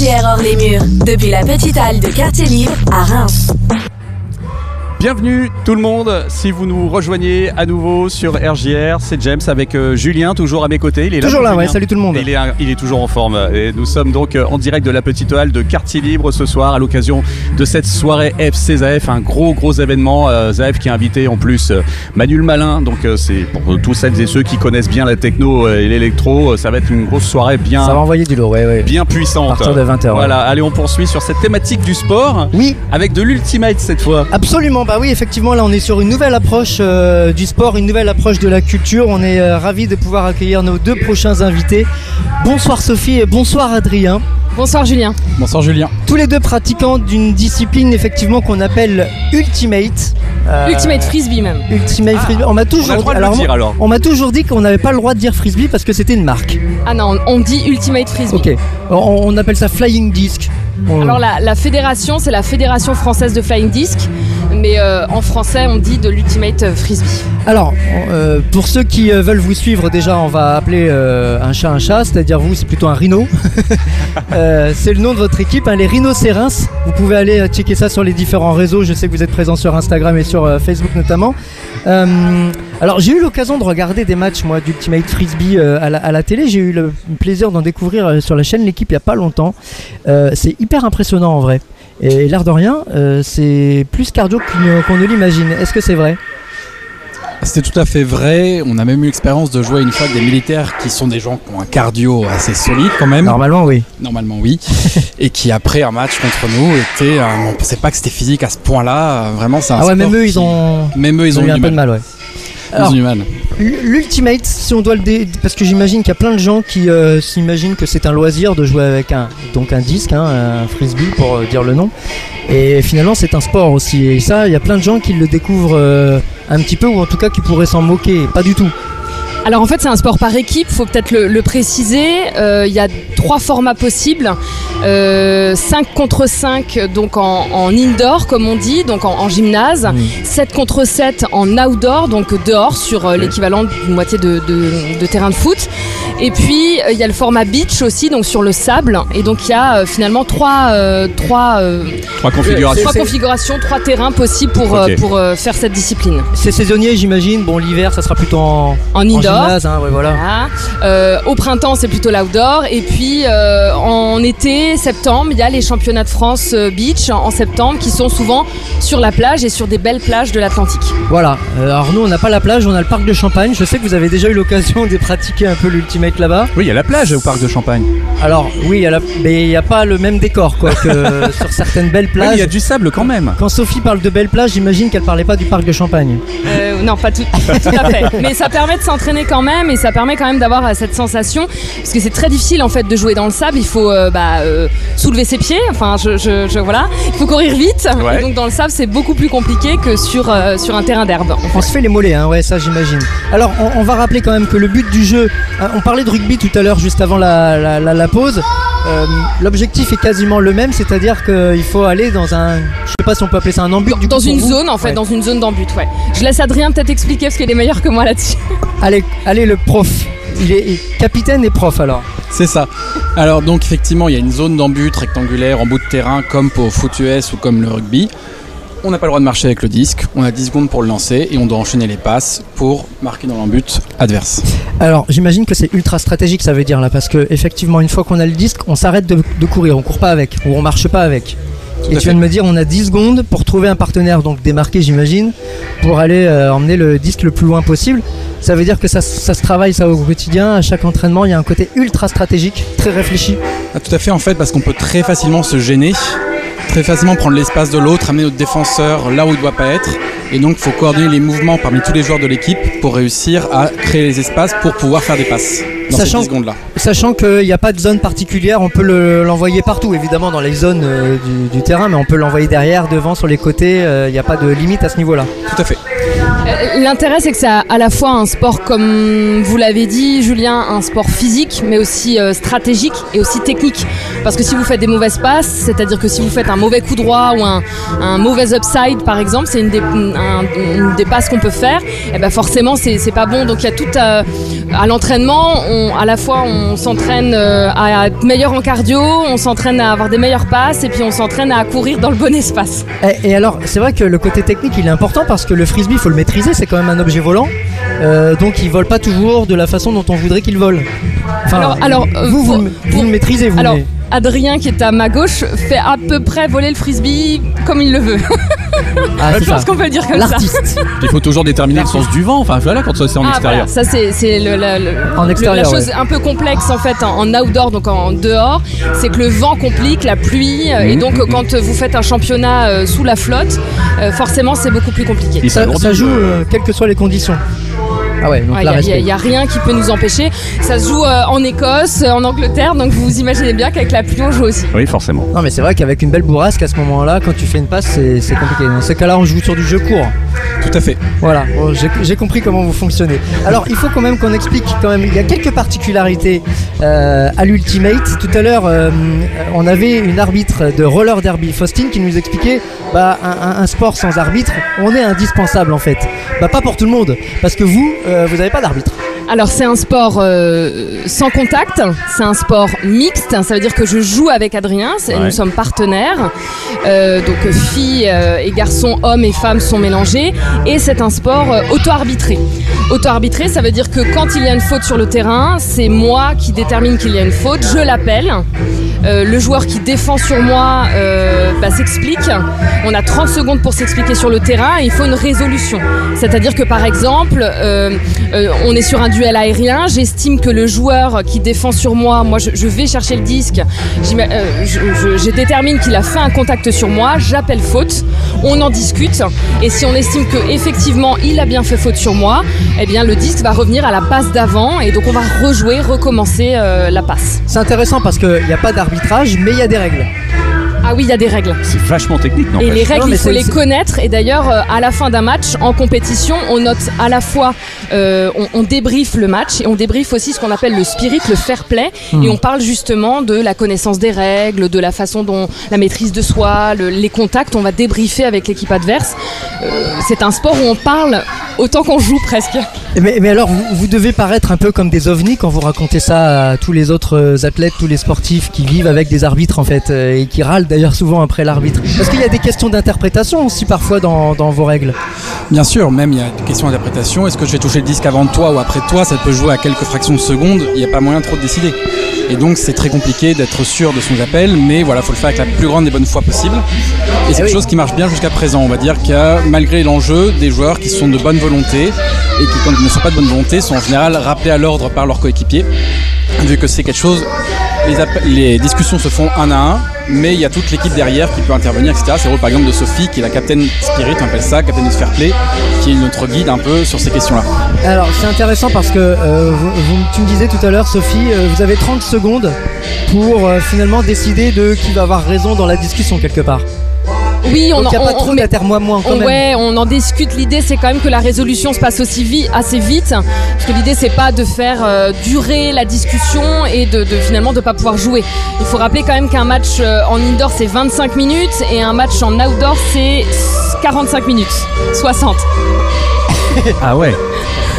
Hors les murs, depuis la petite halle de quartier libre à Reims. Bienvenue tout le monde, si vous nous rejoignez à nouveau sur RJR, c'est James avec euh, Julien toujours à mes côtés. Il est Toujours là, ouais, salut tout le monde. Il est, il est toujours en forme et nous sommes donc euh, en direct de la petite halle de Quartier Libre ce soir à l'occasion de cette soirée FC Zaef, un gros gros événement. Euh, Zaef qui a invité en plus euh, Manuel Malin, donc c'est pour tous celles et ceux qui connaissent bien la techno et l'électro, ça va être une grosse soirée bien, Ça va envoyer du lourd, ouais, ouais. bien puissante. À partir de 20 heures, Voilà, allez on poursuit sur cette thématique du sport Oui, avec de l'ultimate cette fois. absolument. Bah oui, effectivement, là, on est sur une nouvelle approche euh, du sport, une nouvelle approche de la culture. On est euh, ravis de pouvoir accueillir nos deux prochains invités. Bonsoir Sophie et bonsoir Adrien. Bonsoir Julien. Bonsoir Julien. Tous les deux pratiquants d'une discipline effectivement qu'on appelle ultimate. Euh, Ultimate Frisbee même. Ultimate frisbee. On m'a toujours le droit de alors, le dire alors. on m'a toujours dit qu'on n'avait pas le droit de dire frisbee parce que c'était une marque. Ah non, on dit Ultimate Frisbee. Ok. On, on appelle ça flying disc. Alors la, la fédération, c'est la Fédération française de Flying Disc, mais euh, en français on dit de l'Ultimate Frisbee. Alors, euh, pour ceux qui euh, veulent vous suivre, déjà, on va appeler un chat un chat, c'est-à-dire vous, c'est plutôt un rhino. C'est le nom de votre équipe, hein, les rhinocéros. Vous pouvez aller checker ça sur les différents réseaux. Je sais que vous êtes présents sur Instagram et sur Facebook notamment. Alors, j'ai eu l'occasion de regarder des matchs, moi, d'Ultimate Frisbee à, la, à la télé. J'ai eu le plaisir d'en découvrir sur la chaîne L'équipe il n'y a pas longtemps. C'est hyper impressionnant en vrai. Et l'air de rien, euh, c'est plus cardio qu'on ne- ne l'imagine. Est-ce que c'est vrai? C'était tout à fait vrai. On a même eu l'expérience de jouer une fois avec des militaires qui sont des gens qui ont un cardio assez solide quand même. Normalement, oui. Normalement oui. et qui après un match contre nous était, un- on pensait pas que c'était physique à ce point-là. Vraiment c'est un Ah ouais, même eux, qui- ils ont, Même eux ils ont eu un peu de mal. ouais. Ils Alors, ont eu du mal. L'ultimate, si on doit le dé... parce que j'imagine qu'il y a plein de gens qui euh, s'imaginent que c'est un loisir de jouer avec un donc un disque, hein, un frisbee pour euh, dire le nom. Et finalement, c'est un sport aussi. Et ça, il y a plein de gens qui le découvrent euh, un petit peu, ou en tout cas qui pourraient s'en moquer. Pas du tout. Alors en fait c'est un sport par équipe, faut peut-être le, le préciser. Euh, Il y a trois formats possibles. Euh, 5 contre 5 donc en, en indoor comme on dit, donc en, en gymnase. 7 contre 7 en outdoor, donc dehors sur euh, l'équivalent d'une moitié de, de- de terrain de foot. Et puis euh, il y a le format beach aussi, donc sur le sable. Et donc il y a euh, finalement trois, euh, trois, euh, Trois configurations. trois c'est- configurations, trois terrains possibles pour, euh, euh, faire cette discipline. C'est saisonnier, j'imagine. Bon, l'hiver, ça sera plutôt en, En en indoor. Gymnase. hein, ouais, voilà. Voilà. Euh, au printemps, c'est plutôt l'outdoor. Et puis euh, en été, septembre, il y a les championnats de France euh, beach en, en septembre qui sont souvent sur la plage et sur des belles plages de l'Atlantique. Voilà. Alors nous, on n'a pas la plage, on a le parc de Champagne. Je sais que vous avez déjà eu l'occasion de pratiquer un peu l'ultimate là-bas. Oui, il y a la plage au parc de Champagne. Alors oui, il y a la- mais il n'y a pas le même décor quoi que sur certaines belles Oui, plages. il y a du sable quand même. Quand Sophie parle de belles plages, j'imagine qu'elle parlait pas du parc de Champagne. Euh, non, pas tout, pas tout à fait. Mais ça permet de s'entraîner quand même et ça permet quand même d'avoir euh, cette sensation. Parce que c'est très difficile en fait de jouer dans le sable. Il faut euh, bah, euh, soulever ses pieds. Enfin, je, je- je- voilà. Il faut courir vite. Ouais. Et donc dans le sable, c'est beaucoup plus compliqué que sur, euh, sur un terrain d'herbe. On se fait les mollets, hein, ouais, ça j'imagine. Alors, on, on va rappeler quand même que le but du jeu, hein, on parlait de rugby tout à l'heure, juste avant la, la- la- la pause. Euh, L'objectif est quasiment le même, c'est-à-dire qu'il faut aller dans un, je sais pas si on peut appeler ça un embut. du Dans coup, une zone en fait, Ouais. dans une zone d'embut, ouais. Je laisse Adrien peut-être expliquer parce qu'il est meilleur que moi là-dessus. Allez, allez, le prof. Il est capitaine et prof alors. C'est ça. Alors donc effectivement il y a une zone d'embut rectangulaire en bout de terrain comme pour foot US ou comme le rugby. On n'a pas le droit de marcher avec le disque, on a 10 secondes pour le lancer et on doit enchaîner les passes pour marquer dans l'embut adverse. Alors, j'imagine que c'est ultra stratégique, ça veut dire là, parce que effectivement, une fois qu'on a le disque, on s'arrête de, de courir, on court pas avec, ou on marche pas avec. Tout Et tu fait. viens de me dire, on a 10 secondes pour trouver un partenaire, donc démarqué, j'imagine, pour aller euh, emmener le disque le plus loin possible. Ça veut dire que ça, ça se travaille ça au quotidien, à chaque entraînement, il y a un côté ultra stratégique, très réfléchi. Ah, tout à fait en fait parce qu'on peut très facilement se gêner, très facilement prendre l'espace de l'autre, amener notre défenseur là où il doit pas être. Et donc il faut coordonner les mouvements parmi tous les joueurs de l'équipe pour réussir à créer les espaces pour pouvoir faire des passes dans Sachant- ces 10 secondes là. Sachant qu'il n'y a pas de zone particulière, on peut le- l'envoyer partout, évidemment dans les zones euh, du, du terrain, mais on peut l'envoyer derrière, devant, sur les côtés, euh, il n'y a pas de limite à ce niveau-là. Tout à fait. Euh, L'intérêt, c'est que c'est à- la fois un sport, comme vous l'avez dit, Julien, un sport physique, mais aussi euh, stratégique et aussi technique. Parce que si vous faites des mauvaises passes, c'est-à-dire que si vous faites un mauvais coup droit ou un, mauvais upside, par exemple, c'est une des, passes qu'on peut faire, et ben forcément, c'est pas bon. Donc il y a tout à, l'entraînement. À la fois, on s'entraîne euh, à être meilleur en cardio, on s'entraîne à avoir des meilleures passes, et puis on s'entraîne à courir dans le bon espace. Et, et alors, c'est vrai que le côté technique, il est important parce que le frisbee, il faut le maîtriser, c'est quand même un objet volant. Euh, donc, il vole pas toujours de la façon dont on voudrait qu'il vole. Enfin, Alors- alors, euh, vous, le- vous pour- le maîtrisez, vous. Alors, mais- Adrien, qui est à ma gauche, fait à peu près voler le frisbee comme il le veut. Ah, Je ça. pense qu'on peut le dire comme ça. L'artiste. Il faut toujours déterminer le sens du vent. Enfin voilà quand c'est en Ah, extérieur. voilà, ça c'est c'est le, la- le- En le- extérieur, la chose ouais. un peu complexe en fait en, en outdoor, donc en dehors, c'est que le vent complique, la pluie, euh, et Mhm, donc mhm. quand vous faites un championnat euh, sous la flotte, euh, forcément c'est beaucoup plus compliqué. Il Ça, s'alourdit, ça joue euh, euh, quelles que soient les conditions. Ah ouais, donc Il n'y a, rien qui peut nous empêcher. Ça se joue euh, en Écosse, euh, en Angleterre, donc vous imaginez bien qu'avec la pluie on joue aussi. Oui forcément. Non mais c'est vrai qu'avec une belle bourrasque à ce moment-là, quand tu fais une passe, c'est compliqué. Dans ce cas-là, on joue sur du jeu court. Tout à fait. Voilà, bon, j'ai j'ai compris comment vous fonctionnez. Alors, il faut quand même qu'on explique quand même. Il y a quelques particularités euh, à l'Ultimate. Tout à l'heure, euh, on avait une arbitre de roller derby, Faustine, qui nous expliquait bah, un, un- un sport sans arbitre, on est indispensable en fait. Bah, pas pour tout le monde, parce que vous, euh, vous n'avez pas d'arbitre. Alors c'est un sport euh, sans contact, c'est un sport mixte, ça veut dire que je joue avec Adrien, Ouais. nous sommes partenaires, Euh, donc filles euh, et garçons, hommes et femmes sont mélangés, et c'est un sport auto-arbitré. Auto-arbitré, ça veut dire que quand il y a une faute sur le terrain, c'est moi qui détermine qu'il y a une faute, je l'appelle. Euh, le joueur qui défend sur moi euh, bah, s'explique. On a 30 secondes pour s'expliquer sur le terrain et il faut une résolution. C'est-à-dire que par exemple, euh, on est sur un duel aérien, j'estime que le joueur qui défend sur moi, moi je, vais chercher le disque, euh, je détermine qu'il a fait un contact sur moi, j'appelle faute, on en discute. Et si on estime que effectivement il a bien fait faute sur moi, eh bien le disque va revenir à la passe d'avant. Et donc on va rejouer, recommencer euh, la passe. C'est intéressant parce qu'il n'y a pas d'arbitrage, mais il y a des règles. Ah oui, il y a des règles. C'est vachement technique non Et les règles, il faut les connaître. Et d'ailleurs, euh, à la fin d'un match, en compétition, on note à la fois, euh, on, on débriefe le match et on débriefe aussi ce qu'on appelle le spirit, le fair play. Hmm. Et on parle justement de la connaissance des règles, de la façon dont la maîtrise de soi, le- les contacts. On va débriefer avec l'équipe adverse. Euh, c'est un sport où on parle autant qu'on joue presque. Mais, mais alors, vous, vous devez paraître un peu comme des ovnis quand vous racontez ça à tous les autres athlètes, tous les sportifs qui vivent avec des arbitres en fait, et qui râlent d'ailleurs souvent après l'arbitre. Parce qu'il y a des questions d'interprétation aussi parfois dans, dans vos règles? Bien sûr, même il y a des questions d'interprétation. Est-ce que je vais toucher le disque avant toi ou après toi? Ça peut jouer à quelques fractions de secondes. Il n'y a pas moyen trop de décider. Et donc c'est très compliqué d'être sûr de son appel, mais voilà, faut le faire avec la plus grande des bonnes fois possible. Et c'est quelque oui. chose qui marche bien jusqu'à présent. On va dire qu'il y a, malgré l'enjeu, des joueurs qui sont de bonne volonté et qui, quand ils ne sont pas de bonne volonté, sont en général rappelés à l'ordre par leurs coéquipiers. Vu que c'est quelque chose, les, discussions se font un à un, mais il y a toute l'équipe derrière qui peut intervenir, etc. C'est le par exemple de Sophie, qui est la capitaine spirit, on appelle ça, capitaine du fair play, qui est notre guide un peu sur ces questions-là. Alors c'est intéressant parce que euh, tu me disais tout à l'heure, Sophie, euh, vous avez 30 secondes pour euh, finalement décider de qui va avoir raison dans la discussion quelque part. Oui, on n'y a en- pas on- trop mais- d'intermoiements quand On- même. ouais, on en discute. L'idée, c'est quand même que la résolution se passe aussi vite, assez vite, parce que l'idée, c'est pas de faire euh, durer la discussion et de, de finalement de pas pouvoir jouer. Il faut rappeler quand même qu'un match euh, en indoor c'est 25 minutes et un match en outdoor c'est 45 minutes, 60. Ah ouais.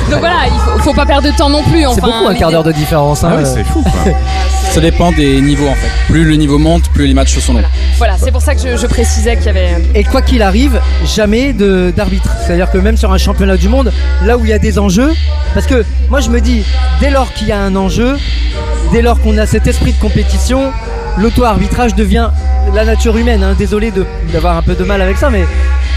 Donc voilà, il faut, faut pas perdre de temps non plus. C'est beaucoup un quart d'heure de différence. hein, Ah euh. c'est fou. quoi. Ça dépend des niveaux en fait. Plus le niveau monte, plus les matchs sont longs. Voilà, c'est pour ça que je, je précisais qu'il y avait. Et quoi qu'il arrive, jamais de- d'arbitre. C'est-à-dire que même sur un championnat du monde, là où il y a des enjeux, parce que moi je me dis, dès lors qu'il y a un enjeu, dès lors qu'on a cet esprit de compétition, l'auto-arbitrage devient la nature humaine. hein. Désolé de- d'avoir un peu de mal avec ça, mais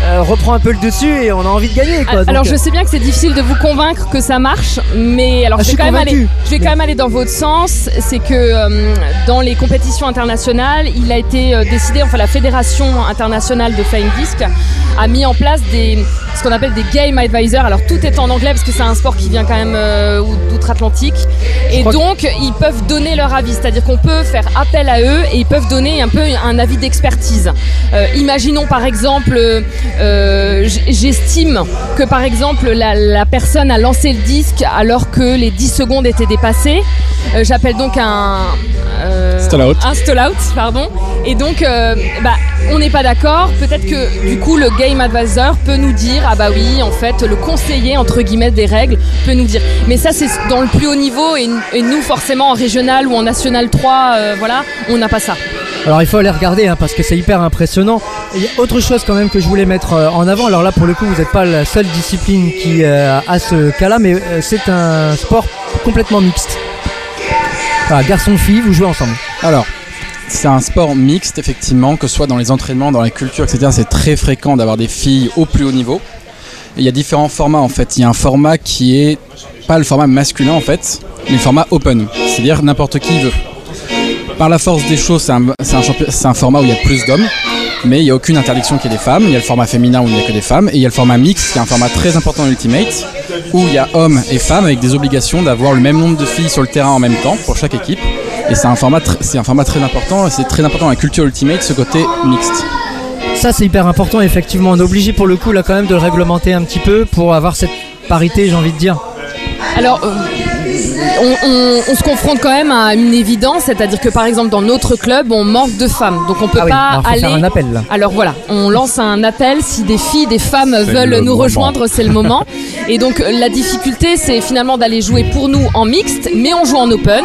euh, reprend un peu le dessus et on a envie de gagner. Quoi. Alors Donc, je sais bien que c'est difficile de vous convaincre que ça marche, mais alors Ah, je, vais quand même aller, je vais quand même aller dans votre sens. C'est que euh, dans les compétitions internationales, il a été euh, décidé, enfin la fédération internationale de flying disc a mis en place des, ce qu'on appelle des game advisors. Alors tout est en anglais parce que c'est un sport qui vient quand même euh, d'outre-Atlantique. Et que- donc ils peuvent donner leur avis, c'est-à-dire qu'on peut faire appel à eux et ils peuvent donner un peu un avis d'expertise. Euh, imaginons par exemple, euh, j'estime que par exemple la, la personne a lancé le disque alors que les 10 secondes étaient dépassées. J'appelle donc un... Stall out. Un stall out, pardon. Et donc, euh, bah, on n'est pas d'accord. Peut-être que du coup, le game advisor peut nous dire, ah bah oui, en fait, le conseiller entre guillemets des règles peut nous dire. Mais ça, c'est dans le plus haut niveau et, et nous, forcément, en régional ou en national 3, euh, voilà, on n'a pas ça. Alors il faut aller regarder hein, parce que c'est hyper impressionnant. Et Il y a autre chose quand même que je voulais mettre euh, en avant. Alors là pour le coup vous n'êtes pas la seule discipline qui euh, a ce cas-là, mais euh, c'est un sport complètement mixte. Voilà, garçon-fille, vous jouez ensemble. Alors, c'est un sport mixte, effectivement, que ce soit dans les entraînements, dans la culture, etc. C'est très fréquent d'avoir des filles au plus haut niveau. Il y a différents formats, en fait. Il y a un format qui est pas le format masculin, en fait, mais le format open. C'est-à-dire n'importe qui veut. Par la force des choses, c'est un format où il y a plus d'hommes, mais il n'y a aucune interdiction qu'il y ait des femmes. Il y a le format féminin où il n'y a que des femmes, et il y a le format mixte, qui est un format très important dans Ultimate, où il y a hommes et femmes avec des obligations d'avoir le même nombre de filles sur le terrain en même temps pour chaque équipe. Et c'est un format, c'est un format très important, et c'est très important dans la culture Ultimate, ce côté mixte. Ça c'est hyper important effectivement. On est obligé pour le coup là quand même de le réglementer un petit peu pour avoir cette parité j'ai envie de dire. Alors, euh, on, on- on se confronte quand même à une évidence, c'est-à-dire que par exemple dans notre club, on manque de femmes, donc on peut Ah oui, pas alors faut aller. faire un appel là. Alors voilà, on lance un appel si des filles, des femmes veulent le nous moment. rejoindre, c'est le moment. Et donc la difficulté, c'est finalement d'aller jouer pour nous en mixte, mais on joue en open.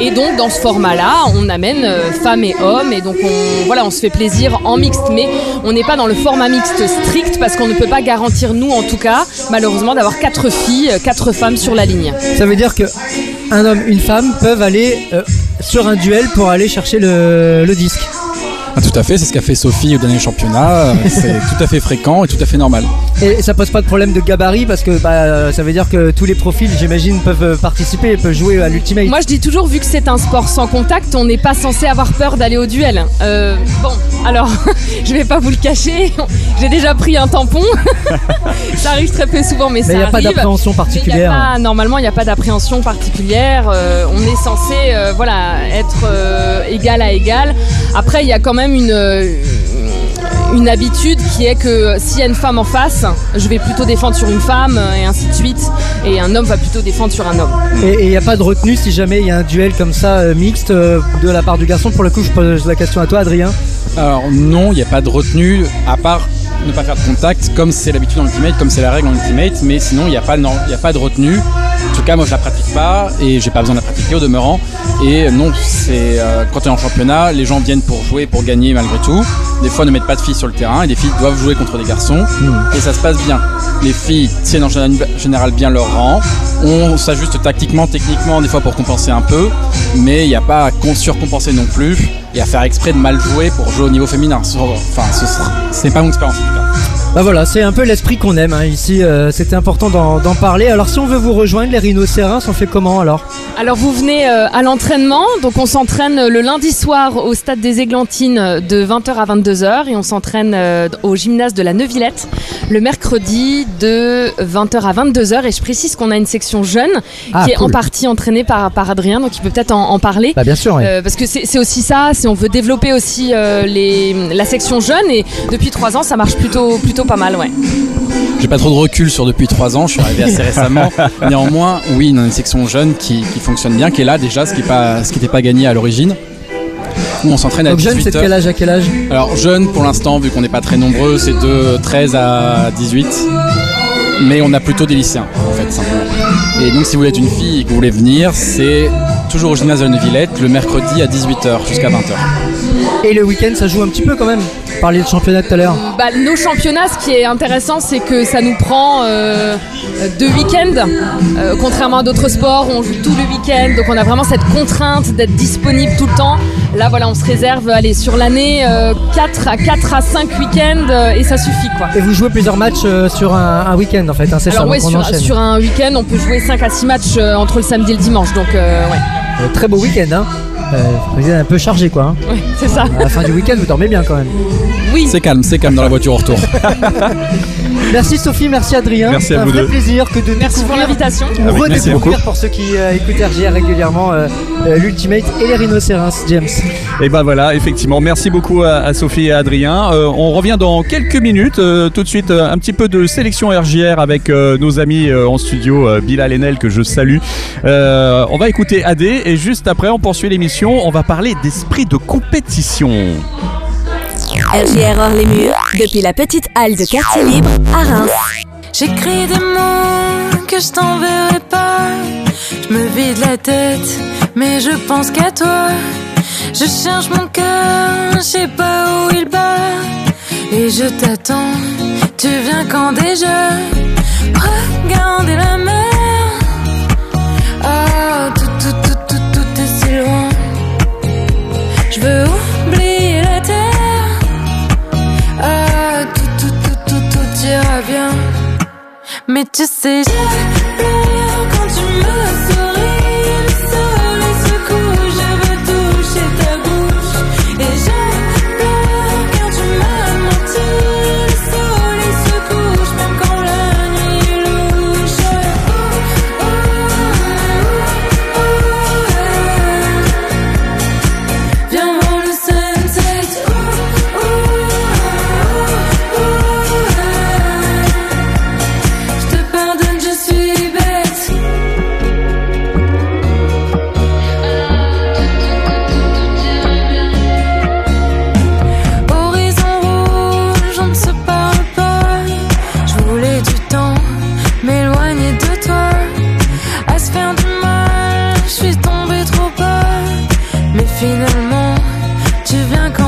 Et donc dans ce format-là, on amène euh, femmes et hommes, et donc on voilà, on se fait plaisir en mixte, mais on n'est pas dans le format mixte strict parce qu'on ne peut pas garantir nous, en tout cas, malheureusement, d'avoir quatre filles, euh, quatre femmes sur la ligne. Ça veut dire que un homme, une femme peuvent aller euh, sur un duel pour aller chercher le, le disque. Ah, tout à fait, c'est ce qu'a fait Sophie au dernier championnat. euh, C'est tout à fait fréquent et tout à fait normal. Et ça pose pas de problème de gabarit parce que bah, euh, ça veut dire que tous les profils, j'imagine, peuvent euh, participer et peuvent jouer à l'ultimate. Moi, je dis toujours, vu que c'est un sport sans contact, on n'est pas censé avoir peur d'aller au duel. Euh, bon, alors, je vais pas vous le cacher, j'ai déjà pris un tampon. ça arrive très peu souvent, mais, Mais ça il n'y a pas arrive. d'appréhension Mais il y a particulière. normalement, il n'y a pas d'appréhension particulière. Euh, on est censé euh, voilà, être égal à égal. Après, il y a quand même une, une habitude qui est que s'il y a une femme en face, je vais plutôt défendre sur une femme euh, et ainsi de suite. Et un homme va plutôt défendre sur un homme. Et il n'y a pas de retenue si jamais il y a un duel comme ça euh, mixte euh, de la part du garçon. Pour le coup, je pose la question à toi, Adrien. Alors non, il n'y a pas de retenue, à part ne pas faire de contact, comme c'est l'habitude en Ultimate, comme c'est la règle en Ultimate, mais sinon il n'y a, pas y a pas de retenue. Cas, moi je la pratique pas et j'ai pas besoin de la pratiquer au demeurant. Et non, c'est euh, quand tu es en championnat, les gens viennent pour jouer, pour gagner malgré tout. Des fois, ne mettent pas de filles sur le terrain et des filles doivent jouer contre des garçons et ça se passe bien. Les filles tiennent en général- bien leur rang. On s'ajuste tactiquement, techniquement, des fois pour compenser un peu, mais il n'y a pas à surcompenser non plus et à faire exprès de mal jouer pour jouer au niveau féminin. Enfin, ce c'est pas mon expérience en tout cas. Bah voilà, c'est un peu l'esprit qu'on aime hein, ici. euh, C'était important d'en parler. Alors si on veut vous rejoindre, les rhinocéros, on fait comment alors? Alors vous venez euh, à l'entraînement, donc on s'entraîne le lundi soir au stade des Églantines euh, de 20h à 22h et on s'entraîne euh, au gymnase de la Neuvillette le mercredi de 20h à 22h et je précise qu'on a une section jeune Ah, qui est en partie entraînée par, par Adrien donc il peut peut-être en, en parler. Bah bien sûr. oui. Euh, parce que c'est aussi ça, on veut développer aussi euh, les, la section jeune et depuis trois ans ça marche plutôt plutôt pas mal ouais. J'ai pas trop de recul sur depuis trois ans, je suis arrivé assez récemment. Néanmoins, oui, on a une section jeune qui, qui fonctionne bien, qui est là déjà, ce qui n'était pas, gagné à l'origine. Où on s'entraîne à Donc jeune, 18 c'est de quel âge à quel âge? Alors jeune pour l'instant, vu qu'on n'est pas très nombreux, c'est de 13 à 18. Mais on a plutôt des lycéens, en fait, simplement. Et donc si vous êtes une fille et que vous voulez venir, c'est toujours au gymnase de la Neuvillette, le mercredi à 18h jusqu'à 20h. Et le week-end, ça joue un petit peu quand même. Parler de championnat tout à l'heure. Bah, nos championnats, ce qui est intéressant, c'est que ça nous prend euh, deux week-ends. Euh, contrairement à d'autres sports on joue tout le week-end, donc on a vraiment cette contrainte d'être disponible tout le temps. Là, voilà, on se réserve, allez, sur l'année, 4 à 4 à 5 week-ends euh, et ça suffit, quoi. Et vous jouez plusieurs matchs euh, sur un, un week-end en fait, hein, c'est ça, Alors ouais, sur un week-end, on peut jouer 5 à 6 matchs euh, entre le samedi et le dimanche, donc euh. Euh, très beau week-end, hein. Euh, vous êtes un peu chargé quoi. hein. C'est ça. À la fin du week-end, vous dormez bien quand même. Oui. C'est calme, c'est calme dans la voiture au retour. Merci Sophie, merci Adrien. Merci C'est à un vous vrai deux. plaisir que de Merci pour l'invitation. Ah oui, redécouvrir beaucoup. pour ceux qui euh, écoutent RGR régulièrement euh, euh, l'Ultimate et les rhinocéros, James. Et ben voilà, effectivement, merci beaucoup à, à Sophie et à Adrien. Euh, on revient dans quelques minutes. Euh, tout de suite, euh, un petit peu de sélection RJR avec euh, nos amis euh, en studio, euh, Bilal et Nel, que je salue. Euh, on va écouter AD et juste après, on poursuit l'émission. On va parler d'esprit de compétition. RJR hors les murs, depuis la petite halle de quartier libre à Reims. J'écris des mots que je t'enverrai pas. Je me vide la tête, mais je pense qu'à toi. Je cherche mon cœur, je sais pas où il bat. Et je t'attends, tu viens quand déjà? Regardez la mer. Mais tu sais, j'ai peur quand tu me Je suis tombée trop bas. Mais finalement, tu viens quand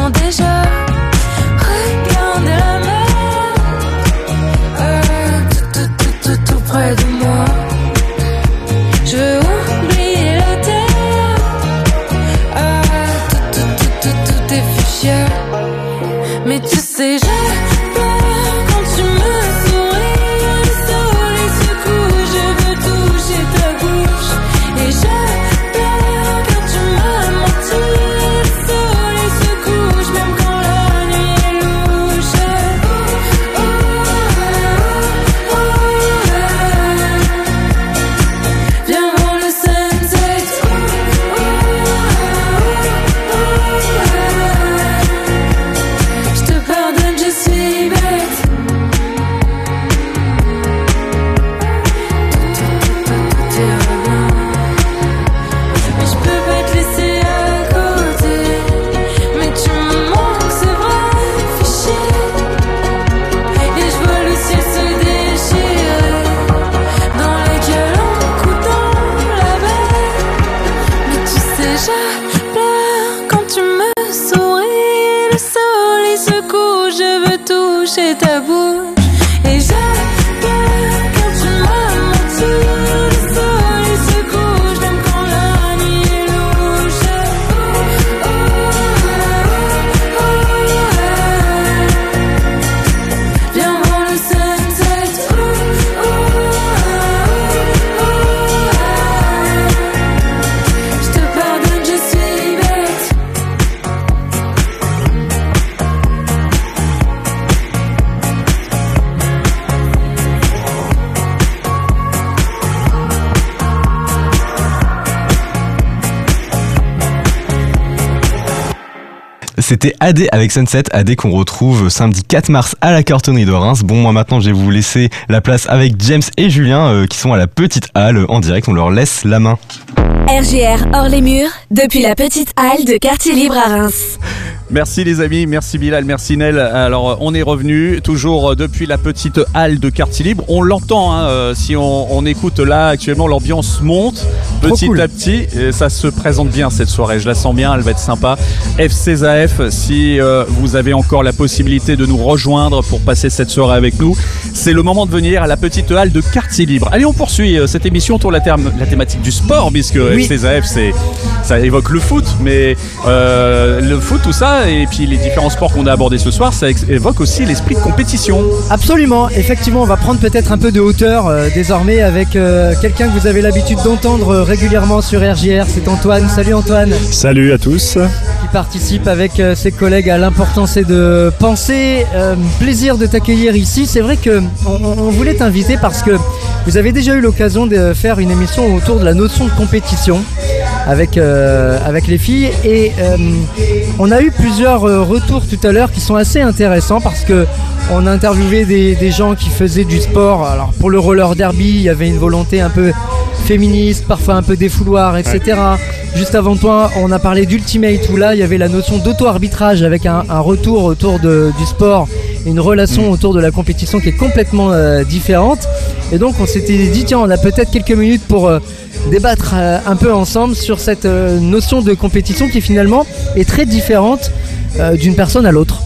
C'était AD avec Sunset, AD qu'on retrouve samedi 4 mars à la cartonnerie de Reims. Bon, moi maintenant je vais vous laisser la place avec James et Julien euh, qui sont à la petite halle en direct. On leur laisse la main. RJR hors les murs, depuis la petite halle de quartier libre à Reims. Merci les amis, merci Bilal, merci Nel. Alors on est revenu toujours depuis la petite halle de quartier libre. On l'entend, hein, euh, si on, on écoute là actuellement, l'ambiance monte petit cool. à petit. Et ça se présente bien cette soirée, je la sens bien, elle va être sympa. FCSAF, si euh, vous avez encore la possibilité de nous rejoindre pour passer cette soirée avec nous, c'est le moment de venir à la petite halle de quartier libre. Allez, on poursuit euh, cette émission autour de la, terme- la thématique du sport, puisque Oui. FCSAF, c'est ça évoque le foot, mais euh, le foot, tout ça, ça, et puis les différents sports qu'on a abordés ce soir, ça évoque aussi l'esprit de compétition. Absolument, effectivement, on va prendre peut-être un peu de hauteur euh, désormais avec euh, quelqu'un que vous avez l'habitude d'entendre euh, régulièrement sur RJR, c'est Antoine. Salut Antoine, Salut à tous. qui participe avec euh, ses collègues à l'importance et de penser. Euh, plaisir de t'accueillir ici. C'est vrai que on, voulait t'inviter parce que vous avez déjà eu l'occasion de faire une émission autour de la notion de compétition avec, euh, avec les filles et euh, on a eu plusieurs euh, retours tout à l'heure qui sont assez intéressants parce que on a interviewé des, des gens qui faisaient du sport. Alors pour le roller derby, il y avait une volonté un peu féministe, parfois un peu défouloir, etc. Juste avant toi, on a parlé d'ultimate où là, il y avait la notion d'auto-arbitrage avec un, un retour autour de- du sport et une relation autour de la compétition qui est complètement euh, différente. Et donc on s'était dit, tiens, on a peut-être quelques minutes pour euh, débattre euh, un peu ensemble sur cette notion de compétition qui finalement est très différente d'une personne à l'autre.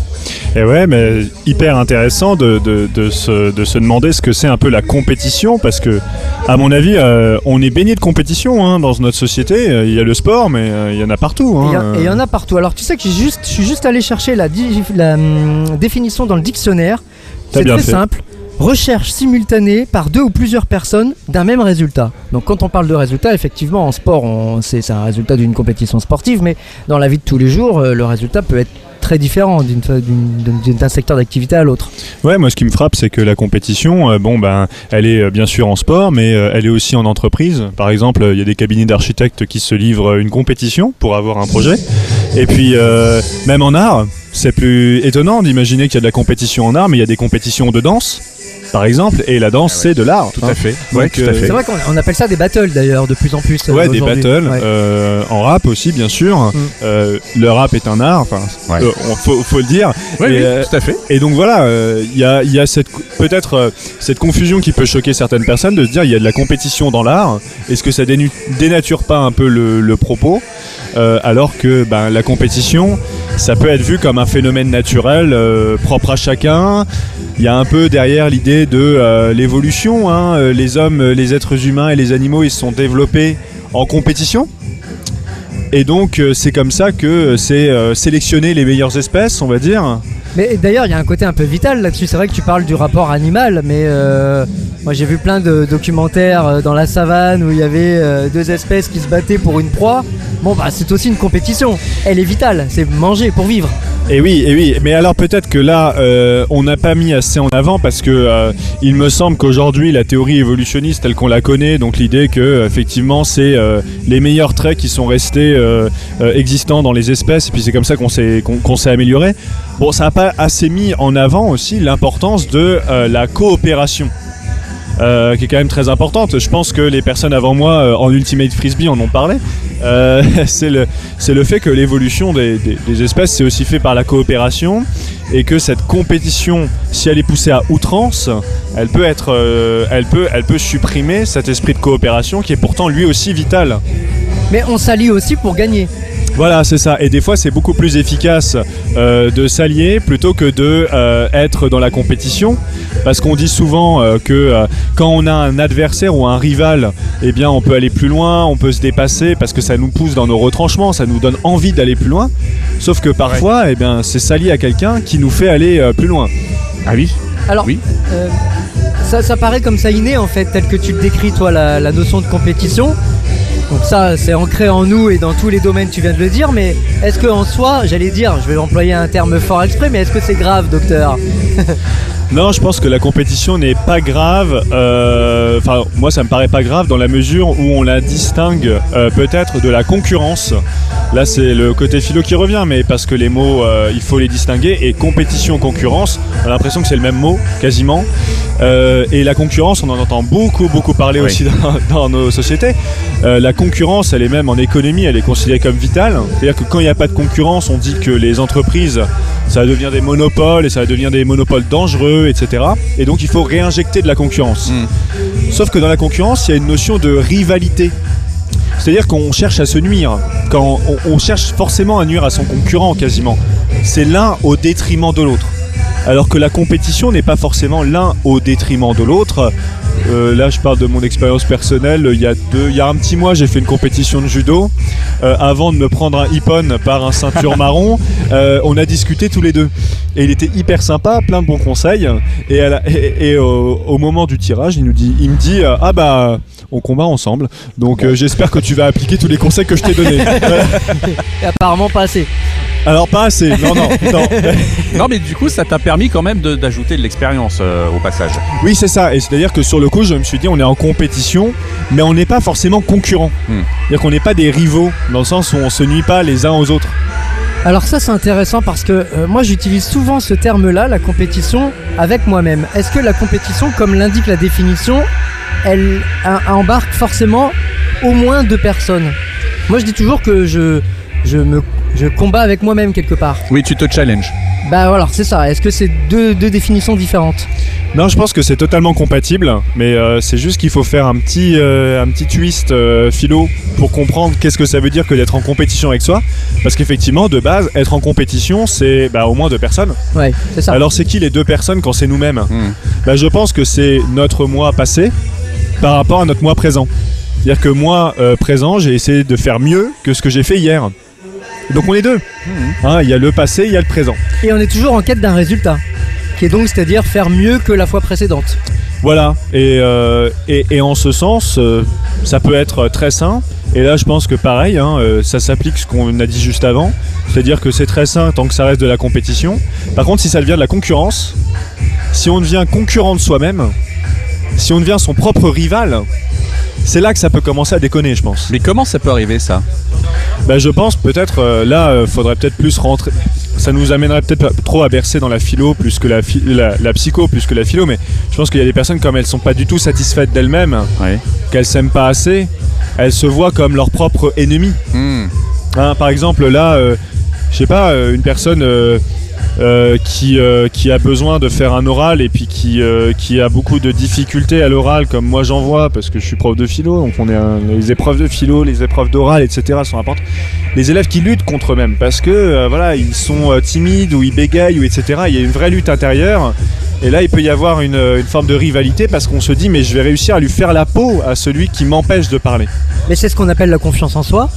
Et ouais, mais hyper intéressant de, de, de se, de se demander ce que c'est un peu la compétition, parce que, à mon avis, euh, on est baigné de compétition hein, dans notre société. Euh, Il y a le sport, mais euh, il y en a partout. Et il y hein. et il y, en a partout. Alors tu sais que juste, je suis juste allé chercher la, hum, définition dans le dictionnaire. C'est très fait. simple. Recherche simultanée par deux ou plusieurs personnes d'un même résultat. Donc quand on parle de résultat, effectivement en sport, c'est un résultat d'une compétition sportive, mais dans la vie de tous les jours, le résultat peut être très différent d'un secteur d'activité à l'autre. Ouais, moi ce qui me frappe, c'est que la compétition, euh, bon ben, elle est euh, bien sûr en sport, mais euh, elle est aussi en entreprise. Par exemple, il y a des cabinets d'architectes qui se livrent une compétition pour avoir un projet. Et puis même en art, c'est plus étonnant d'imaginer qu'il y a de la compétition en art, mais il y a des compétitions de danse, par exemple, et la danse c'est de l'art. Tout hein. à fait. Donc, Ouais, tout à euh, fait. C'est vrai qu'on on appelle ça des battles d'ailleurs de plus en plus. euh, Ouais, des battles, Ouais. euh, en rap aussi, bien sûr. Mm. Euh, le rap est un art, enfin, euh, faut, faut le dire. Oui, Et, oui, euh, tout à fait. Et donc voilà, euh, il y a, il y a cette peut-être euh, cette confusion qui peut choquer certaines personnes de se dire il y a de la compétition dans l'art. Est-ce que ça dénu- dénature pas un peu le, le propos Euh, alors que ben, la compétition, ça peut être vu comme un phénomène naturel euh, propre à chacun. Il y a un peu derrière l'idée de euh, l'évolution. hein. Euh, Les hommes, euh, les êtres humains et les animaux, ils se sont développés en compétition. Et donc c'est comme ça que c'est sélectionner les meilleures espèces, on va dire. Mais d'ailleurs, il y a un côté un peu vital là-dessus. C'est vrai que tu parles du rapport animal, mais moi j'ai vu plein de documentaires dans la savane où il y avait deux espèces qui se battaient pour une proie. Bon, bah c'est aussi une compétition. Elle est vitale, c'est manger pour vivre. Et oui, et oui, mais alors peut-être que là, euh, on n'a pas mis assez en avant parce que euh, il me semble qu'aujourd'hui, la théorie évolutionniste telle qu'on la connaît, donc l'idée que effectivement, c'est euh, les meilleurs traits qui sont restés existants dans les espèces, et puis c'est comme ça qu'on s'est qu'on s'est amélioré. Bon, ça n'a pas assez mis en avant aussi l'importance de la coopération. Euh, qui est quand même très importante. Je pense que les personnes avant moi euh, en Ultimate Frisbee en ont parlé. Euh, c'est le, le fait que l'évolution des, des- des espèces c'est aussi fait par la coopération et que cette compétition, si elle est poussée à outrance, elle peut être, elle peut, elle peut supprimer cet esprit de coopération qui est pourtant lui aussi vital. Mais on s'allie aussi pour gagner. Voilà, c'est ça. Et des fois, c'est beaucoup plus efficace euh, de s'allier plutôt que de euh, être dans la compétition, parce qu'on dit souvent euh, que euh, quand on a un adversaire ou un rival, eh bien, on peut aller plus loin, on peut se dépasser, parce que ça nous pousse dans nos retranchements, ça nous donne envie d'aller plus loin. Sauf que parfois, eh bien, c'est s'allier à quelqu'un qui nous fait aller euh, plus loin. Ah oui? Alors, Oui. euh, ça, ça paraît comme ça inné en fait, tel que tu le décris toi, la, la notion de compétition. Donc ça, c'est ancré en nous et dans tous les domaines, tu viens de le dire, mais est-ce que en soi, j'allais dire, je vais employer un terme fort exprès, mais est-ce que c'est grave, docteur Non, je pense que la compétition n'est pas grave. euh, Enfin, moi, ça me paraît pas grave dans la mesure où on la distingue euh, peut-être de la concurrence. Là, c'est le côté philo qui revient, mais parce que les mots, euh, il faut les distinguer. Et compétition, concurrence, on a l'impression que c'est le même mot, quasiment. Euh, et la concurrence, on en entend beaucoup, beaucoup parler Oui. aussi dans, dans nos sociétés. Euh, la concurrence, elle est même en économie, elle est considérée comme vitale. C'est-à-dire que quand il n'y a pas de concurrence, on dit que les entreprises, ça va devenir des monopoles et ça va devenir des monopoles dangereux, etc. Et donc il faut réinjecter de la concurrence. Sauf que dans la concurrence, il y a une notion de rivalité. C'est-à-dire qu'on cherche à se nuire. Quand on, on cherche forcément à nuire à son concurrent quasiment. C'est l'un au détriment de l'autre. Alors que la compétition n'est pas forcément l'un au détriment de l'autre. Euh, là, je parle de mon expérience personnelle. Il y a deux, il y a un petit mois, j'ai fait une compétition de judo. Euh, avant de me prendre un hippon par un ceinture marron, euh, on a discuté tous les deux. Et il était hyper sympa, plein de bons conseils. Et, au moment du tirage, il nous dit, il me dit, euh, ah bah, on combat ensemble. Donc euh, j'espère que tu vas appliquer tous les conseils que je t'ai donnés. Apparemment pas assez. Alors pas assez. Non, non, non. Non, mais du coup, ça t'a permis quand même de- d'ajouter de l'expérience euh, au passage. Oui, c'est ça. Et c'est-à-dire que sur le coup, je me suis dit, on est en compétition, mais on n'est pas forcément concurrents. Hmm. C'est-à-dire qu'on n'est pas des rivaux, dans le sens où on se nuit pas les uns aux autres. Alors ça c'est intéressant parce que euh, moi j'utilise souvent ce terme-là, la compétition, avec moi-même. Est-ce que la compétition, comme l'indique la définition, elle embarque forcément au moins deux personnes Moi je dis toujours que je, je, me, je combats avec moi-même quelque part. Oui, tu te challenges. Bah voilà, c'est ça. Est-ce que c'est deux, deux définitions différentes? Non, je pense que c'est totalement compatible, mais euh, c'est juste qu'il faut faire un petit, euh, un petit twist euh, philo pour comprendre qu'est-ce que ça veut dire que d'être en compétition avec soi. Parce qu'effectivement, de base, être en compétition, c'est bah, au moins deux personnes. Ouais, c'est ça. Alors c'est qui les deux personnes quand c'est nous-mêmes? Hmm. bah, Je pense que c'est notre moi passé par rapport à notre moi présent. C'est-à-dire que moi euh, présent, j'ai essayé de faire mieux que ce que j'ai fait hier. Donc on est deux. Hein, Il y a le passé, il y a le présent. Et on est toujours en quête d'un résultat. Qui est donc, c'est-à-dire faire mieux que la fois précédente. Voilà. Et, euh, et, et en ce sens, euh, ça peut être très sain. Et là, je pense que pareil, hein, euh, ça s'applique ce qu'on a dit juste avant. C'est-à-dire que c'est très sain tant que ça reste de la compétition. Par contre, si ça devient de la concurrence, si on devient concurrent de soi-même, si on devient son propre rival, c'est là que ça peut commencer à déconner, je pense. Mais comment ça peut arriver ça? Bah, je pense peut-être euh, là, euh, faudrait peut-être plus rentrer. Ça nous amènerait peut-être trop à bercer dans la philo plus que la, la, la psycho plus que la philo, mais je pense qu'il y a des personnes comme elles sont pas du tout satisfaites d'elles-mêmes, Ouais. qu'elles s'aiment pas assez, elles se voient comme leur propre ennemi. Hmm. Hein, par exemple, là, euh, je sais pas, euh, une personne euh, qui, euh, qui a besoin de faire un oral et puis qui, euh, qui a beaucoup de difficultés à l'oral, comme moi j'en vois, parce que je suis prof de philo, donc on est les épreuves de philo, les épreuves d'oral, etc. sont importantes. Les élèves qui luttent contre eux-mêmes, parce que voilà, ils sont timides ou ils bégayent ou etc. Il y a une vraie lutte intérieure. Et là, il peut y avoir une forme de rivalité parce qu'on se dit, mais je vais réussir à lui faire la peau à celui qui m'empêche de parler. Mais c'est ce qu'on appelle la confiance en soi.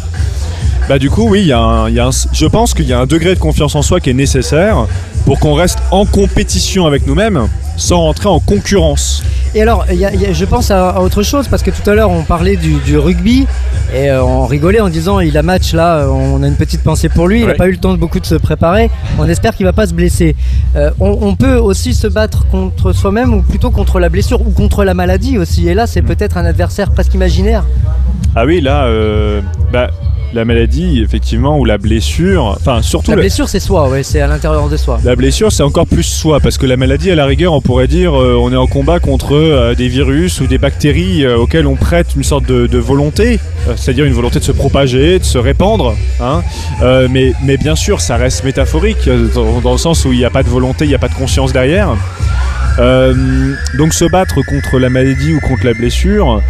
Bah du coup oui, il y a un- il y a un- je pense qu'il y a un degré de confiance en soi qui est nécessaire pour qu'on reste en compétition avec nous-mêmes sans rentrer en concurrence. Et alors, il y a- il y a- je pense à, à autre chose parce que tout à l'heure on parlait du, du rugby et euh, on rigolait en disant il a match là, on a une petite pensée pour lui, il n'a pas eu le temps de beaucoup de se préparer, on espère qu'il va pas se blesser. Euh, on, on peut aussi se battre contre soi-même ou plutôt contre la blessure ou contre la maladie aussi. Et là, c'est peut-être un adversaire presque imaginaire. Ah oui, là, euh, bah, la maladie effectivement ou la blessure, enfin surtout La la, blessure, c'est soi, ouais, c'est à l'intérieur de soi. la blessure, c'est encore plus soi parce que la maladie, à la rigueur, on pourrait dire, euh, on est en combat contre euh, des virus ou des bactéries euh, auxquelles on prête une sorte de, de volonté, c'est-à-dire une volonté de se propager, de se répandre. hein. Mais, mais bien sûr, ça reste métaphorique dans, dans le sens où il n'y a pas de volonté, il n'y a pas de conscience derrière. Donc se battre contre la maladie ou contre la blessure,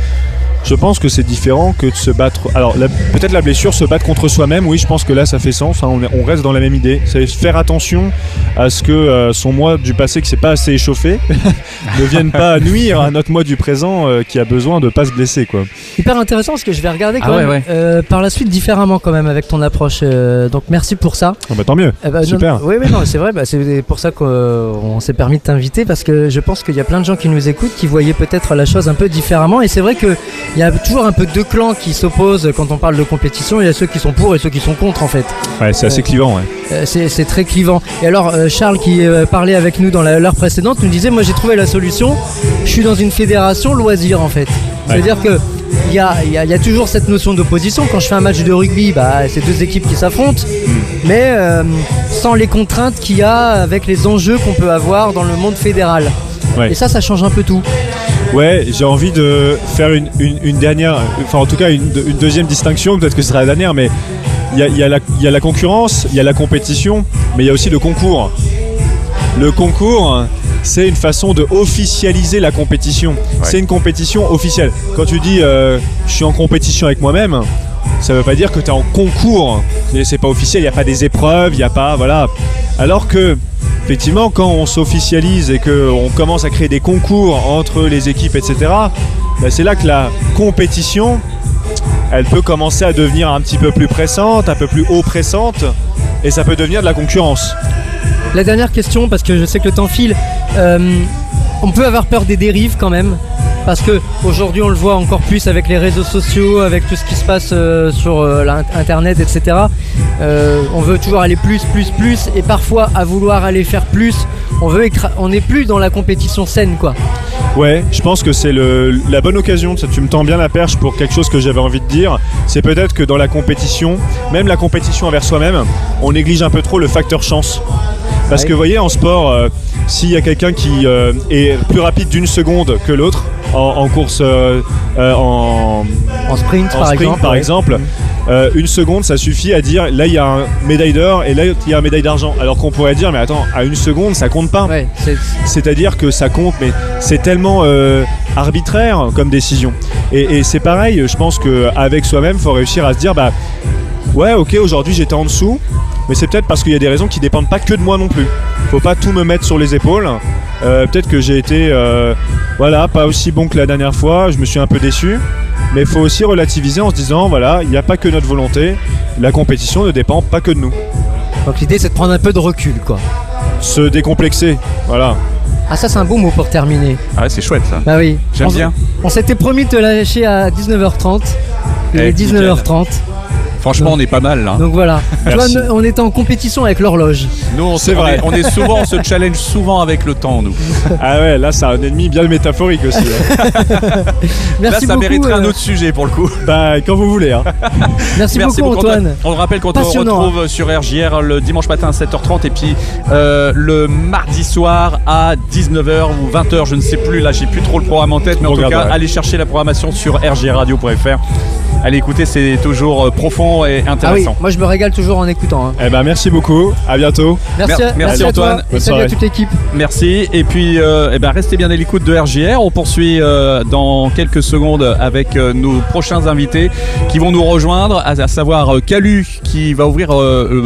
je pense que c'est différent que de se battre. Alors peut-être la blessure, se battre contre soi-même, oui, je pense que là ça fait sens. hein, on, est- on reste dans la même idée. C'est faire attention à ce que euh, son moi du passé qui s'est pas assez échauffé ne vienne pas nuire à notre moi du présent euh, qui a besoin de pas se blesser quoi. Hyper intéressant parce que je vais regarder quand Ah ouais, même ouais. euh, par la suite différemment quand même avec ton approche. euh, donc merci pour ça. Bah tant mieux. Eh non, Super. oui, non, c'est vrai. bah, c'est pour ça qu'on s'est permis de t'inviter parce que je pense qu'il y a plein de gens qui nous écoutent qui voyaient peut-être la chose un peu différemment. Et c'est vrai qu'il y a toujours un peu deux clans qui s'opposent quand on parle de compétition. Il y a ceux qui sont pour et ceux qui sont contre en fait. Ouais, c'est assez clivant. Ouais. Euh, c'est très clivant. Et alors, euh, Charles qui euh, parlait avec nous dans l'heure précédente nous disait Moi j'ai trouvé la solution. Je suis dans une fédération loisir en fait. C'est-à-dire que. Il y a, il y a- il y a toujours cette notion d'opposition. Quand je fais un match de rugby, bah, c'est deux équipes qui s'affrontent, mais euh, sans les contraintes qu'il y a avec les enjeux qu'on peut avoir dans le monde fédéral. Ouais. Et ça, ça change un peu tout. Ouais, j'ai envie de faire une, une- une dernière, enfin en tout cas une, une deuxième distinction, peut-être que ce sera la dernière, mais il y a, il y a la- il y a la concurrence, il y a la compétition, mais il y a aussi le concours. Le concours, c'est une façon de officialiser la compétition. C'est une compétition officielle. Quand tu dis euh, je suis en compétition avec moi-même, ça veut pas dire que tu es en concours. C'est pas officiel, il n'y a pas des épreuves, il n'y a pas. Voilà. Alors que effectivement, quand on s'officialise et qu'on commence à créer des concours entre les équipes, etc., bah, c'est là que la compétition, elle peut commencer à devenir un petit peu plus pressante, un peu plus oppressante, et ça peut devenir de la concurrence. La dernière question, parce que je sais que le temps file, euh, on peut avoir peur des dérives quand même. Parce que aujourd'hui on le voit encore plus avec les réseaux sociaux, avec tout ce qui se passe euh, sur euh, l'in- internet, etc. Euh, on veut toujours aller plus, plus, plus, et parfois à vouloir aller faire plus, on veut on n'est plus dans la compétition saine quoi. Ouais, je pense que c'est la bonne occasion. Tu me tends bien la perche pour quelque chose que j'avais envie de dire. C'est peut-être que dans la compétition, même la compétition envers soi-même, on néglige un peu trop le facteur chance. Parce que vous voyez, en sport, euh, s'il y a quelqu'un qui euh, est plus rapide d'une seconde que l'autre en, en course, euh, en, En sprint en par sprint, exemple. par ouais. exemple, euh, une seconde, ça suffit à dire là il y a un médaille d'or et là il y a un médaille d'argent. Alors qu'on pourrait dire mais attends, à une seconde ça compte pas. Ouais, C'est-à-dire que ça compte, mais c'est tellement arbitraire comme décision. Et, et c'est pareil, je pense qu'avec soi-même, faut réussir à se dire bah ouais, ok, aujourd'hui j'étais en dessous, mais c'est peut-être parce qu'il y a des raisons qui dépendent pas que de moi non plus. Faut pas tout me mettre sur les épaules. Euh, peut-être que j'ai été euh, voilà pas aussi bon que la dernière fois, je me suis un peu déçu. Mais il faut aussi relativiser en se disant voilà, il n'y a pas que notre volonté, la compétition ne dépend pas que de nous. Donc l'idée c'est de prendre un peu de recul quoi. Se décomplexer, voilà. Ah ça c'est un beau mot pour terminer. Ah ouais, c'est chouette ça. Bah oui. J'aime On- bien. On s'était promis de te lâcher à 19h30. Il Eh, est 19h30. Franchement, on est pas mal là. Donc voilà. Merci. on était en compétition avec l'horloge. Nous, on, C'est vrai. est- on est souvent, on se challenge souvent avec le temps, nous. Ah ouais, là c'est un ennemi bien métaphorique aussi. hein. Merci là, ça beaucoup. mériterait un euh, autre sujet pour le coup. bah quand vous voulez. Hein. Merci, beaucoup, Antoine. On le rappelle qu'on te Passionnant, hein. retrouve sur RJR le dimanche matin à 7h30 et puis euh, le mardi soir à 19h ou 20h, je ne sais plus, là j'ai plus trop le programme en tête, mais en tout cas, allez chercher la programmation sur rjradio.fr. Allez écouter, c'est toujours euh, et Ah oui, intéressant. moi je me régale toujours en écoutant. hein. Eh ben merci beaucoup, à bientôt. Merci, Mer- merci, à toi Antoine. et Bonne salut à toute l'équipe. Merci. Et puis, euh, eh ben, restez bien à l'écoute de RJR. On poursuit euh, dans quelques secondes avec euh, nos prochains invités qui vont nous rejoindre, à, à savoir euh, Calu qui va ouvrir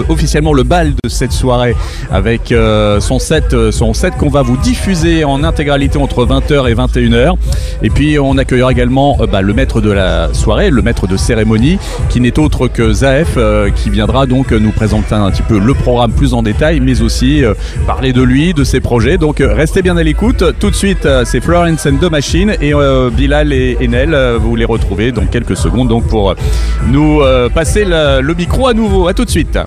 officiellement le bal de cette soirée avec son set, son set qu'on va vous diffuser en intégralité entre 20h et 21h. Et puis, on accueillera également bah, le maître de la soirée, le maître de cérémonie, qui n'est autre que Zaef, euh, qui viendra donc nous présenter un petit peu le programme plus en détail, mais aussi euh, parler de lui, de ses projets. Donc euh, restez bien à l'écoute. Tout de suite, c'est Florence and the Machine et Bilal et Enel, vous les retrouvez dans quelques secondes donc pour nous passer le, micro à nouveau. À tout de suite.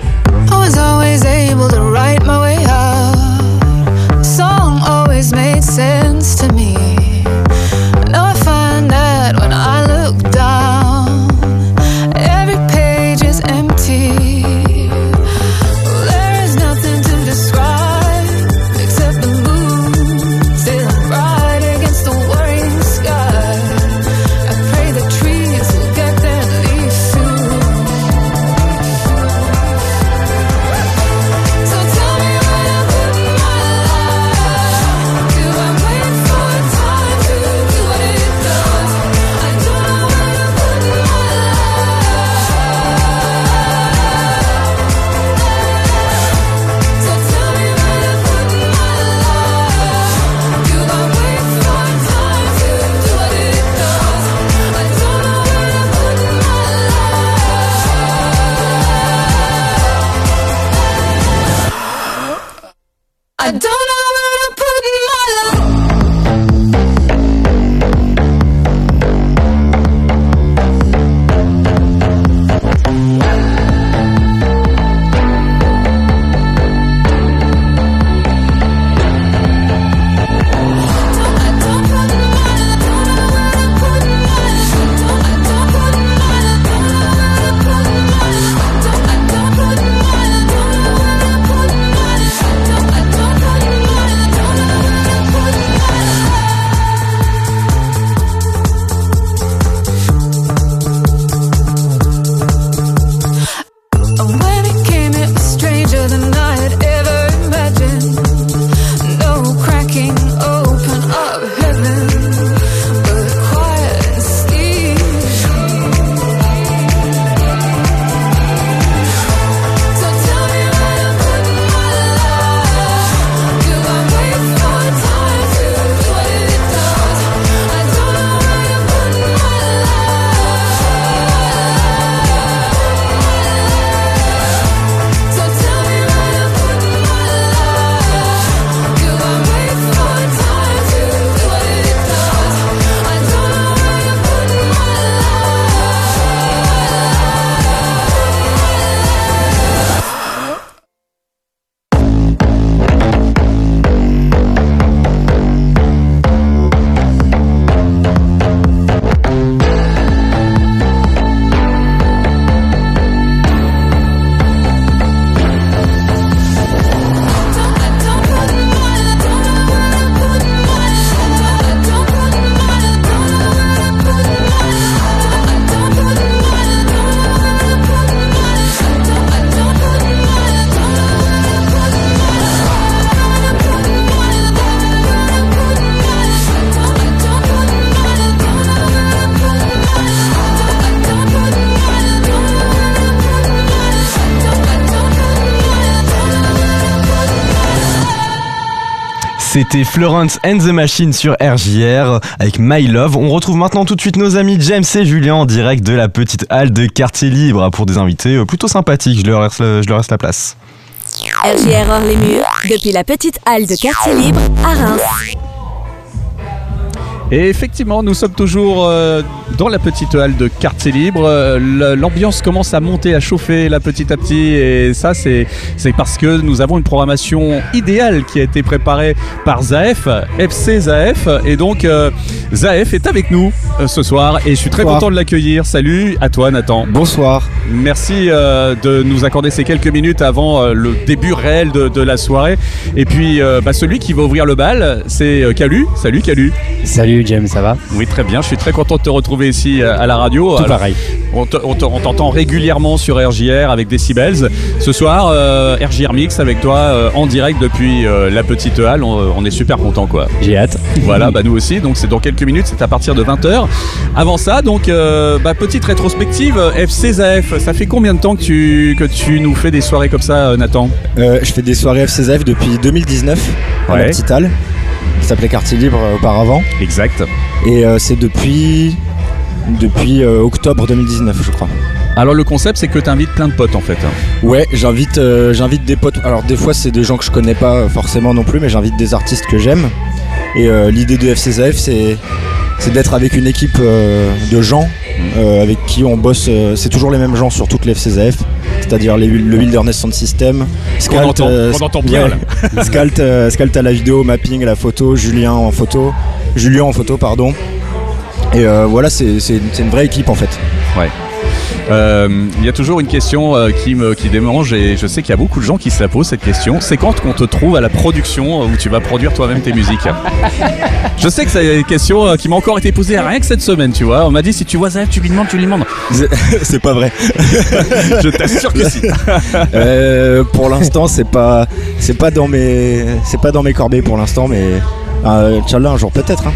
Made sense to me. C'était Florence and the Machine sur RJR avec My Love. On retrouve maintenant tout de suite nos amis James et Julien en direct de la petite halle de quartier libre pour des invités euh, plutôt sympathiques. Je leur laisse, je leur la place. RJR hors les murs, depuis la petite halle de quartier libre à Reims. Et effectivement, nous sommes toujours euh, dans la petite halle de quartier libre. Euh, L'ambiance commence à monter, à chauffer là petit à petit. Et ça, c'est parce que nous avons une programmation idéale qui a été préparée par Zaef, FC Zaef. Et donc, euh, Zaef est avec nous ce soir. Et je suis très Bonsoir. content de l'accueillir. Salut à toi, Nathan. Bonsoir. Merci de nous accorder ces quelques minutes avant le début réel de, de la soirée. Et puis, bah, celui qui va ouvrir le bal, c'est Calu. Salut, Calu. Salut James, ça va Oui, très bien. Je suis très content de te retrouver ici euh, à la radio. Tout Alors, pareil. on te- on te- on t'entend régulièrement sur RJR avec Decibels. Ce soir, euh, RJR Mix avec toi euh, en direct depuis euh, la petite halle. On, on est super content, quoi. J'ai hâte. Voilà, bah nous aussi. Donc c'est dans quelques minutes, c'est à partir de 20h. Avant ça, donc euh, bah, petite rétrospective. FC Zaef, ça fait combien de temps que tu, que tu nous fais des soirées comme ça, Nathan? Euh, je fais des soirées FCZF depuis 2019 à Ouais. la petite halle, qui s'appelait Quartier Libre euh, auparavant. Exact. Et euh, c'est depuis, depuis euh, octobre 2019, je crois. Alors le concept, c'est que tu invites plein de potes en fait. Ouais, j'invite euh, j'invite des potes. Alors des fois c'est des gens que je connais pas forcément non plus, mais j'invite des artistes que j'aime. Et euh, l'idée de FCZF c'est c'est d'être avec une équipe euh, de gens euh, avec qui on bosse. euh, c'est toujours les mêmes gens sur toutes les FCZF, c'est-à-dire le Wilderness Sound System, entend- qu'on entend bien, Scalt, euh, Scalt à la vidéo, mapping à la photo, Julien en photo, Julien en photo pardon. Et voilà, c'est une vraie équipe en fait. Euh, Il y a toujours une question euh, qui me qui démange et je sais qu'il y a beaucoup de gens qui se la posent cette question. C'est quand qu'on te trouve à la production euh, où tu vas produire toi-même tes musiques? Je sais que c'est une question euh, qui m'a encore été posée rien que cette semaine, tu vois. On m'a dit si tu vois Zaef, tu lui demandes, tu lui demandes. c'est pas vrai. je t'assure que si. Euh, pour l'instant, c'est pas, c'est pas dans mes, c'est pas dans mes corbeilles pour l'instant, mais euh, Inch'Allah, un jour peut-être. hein.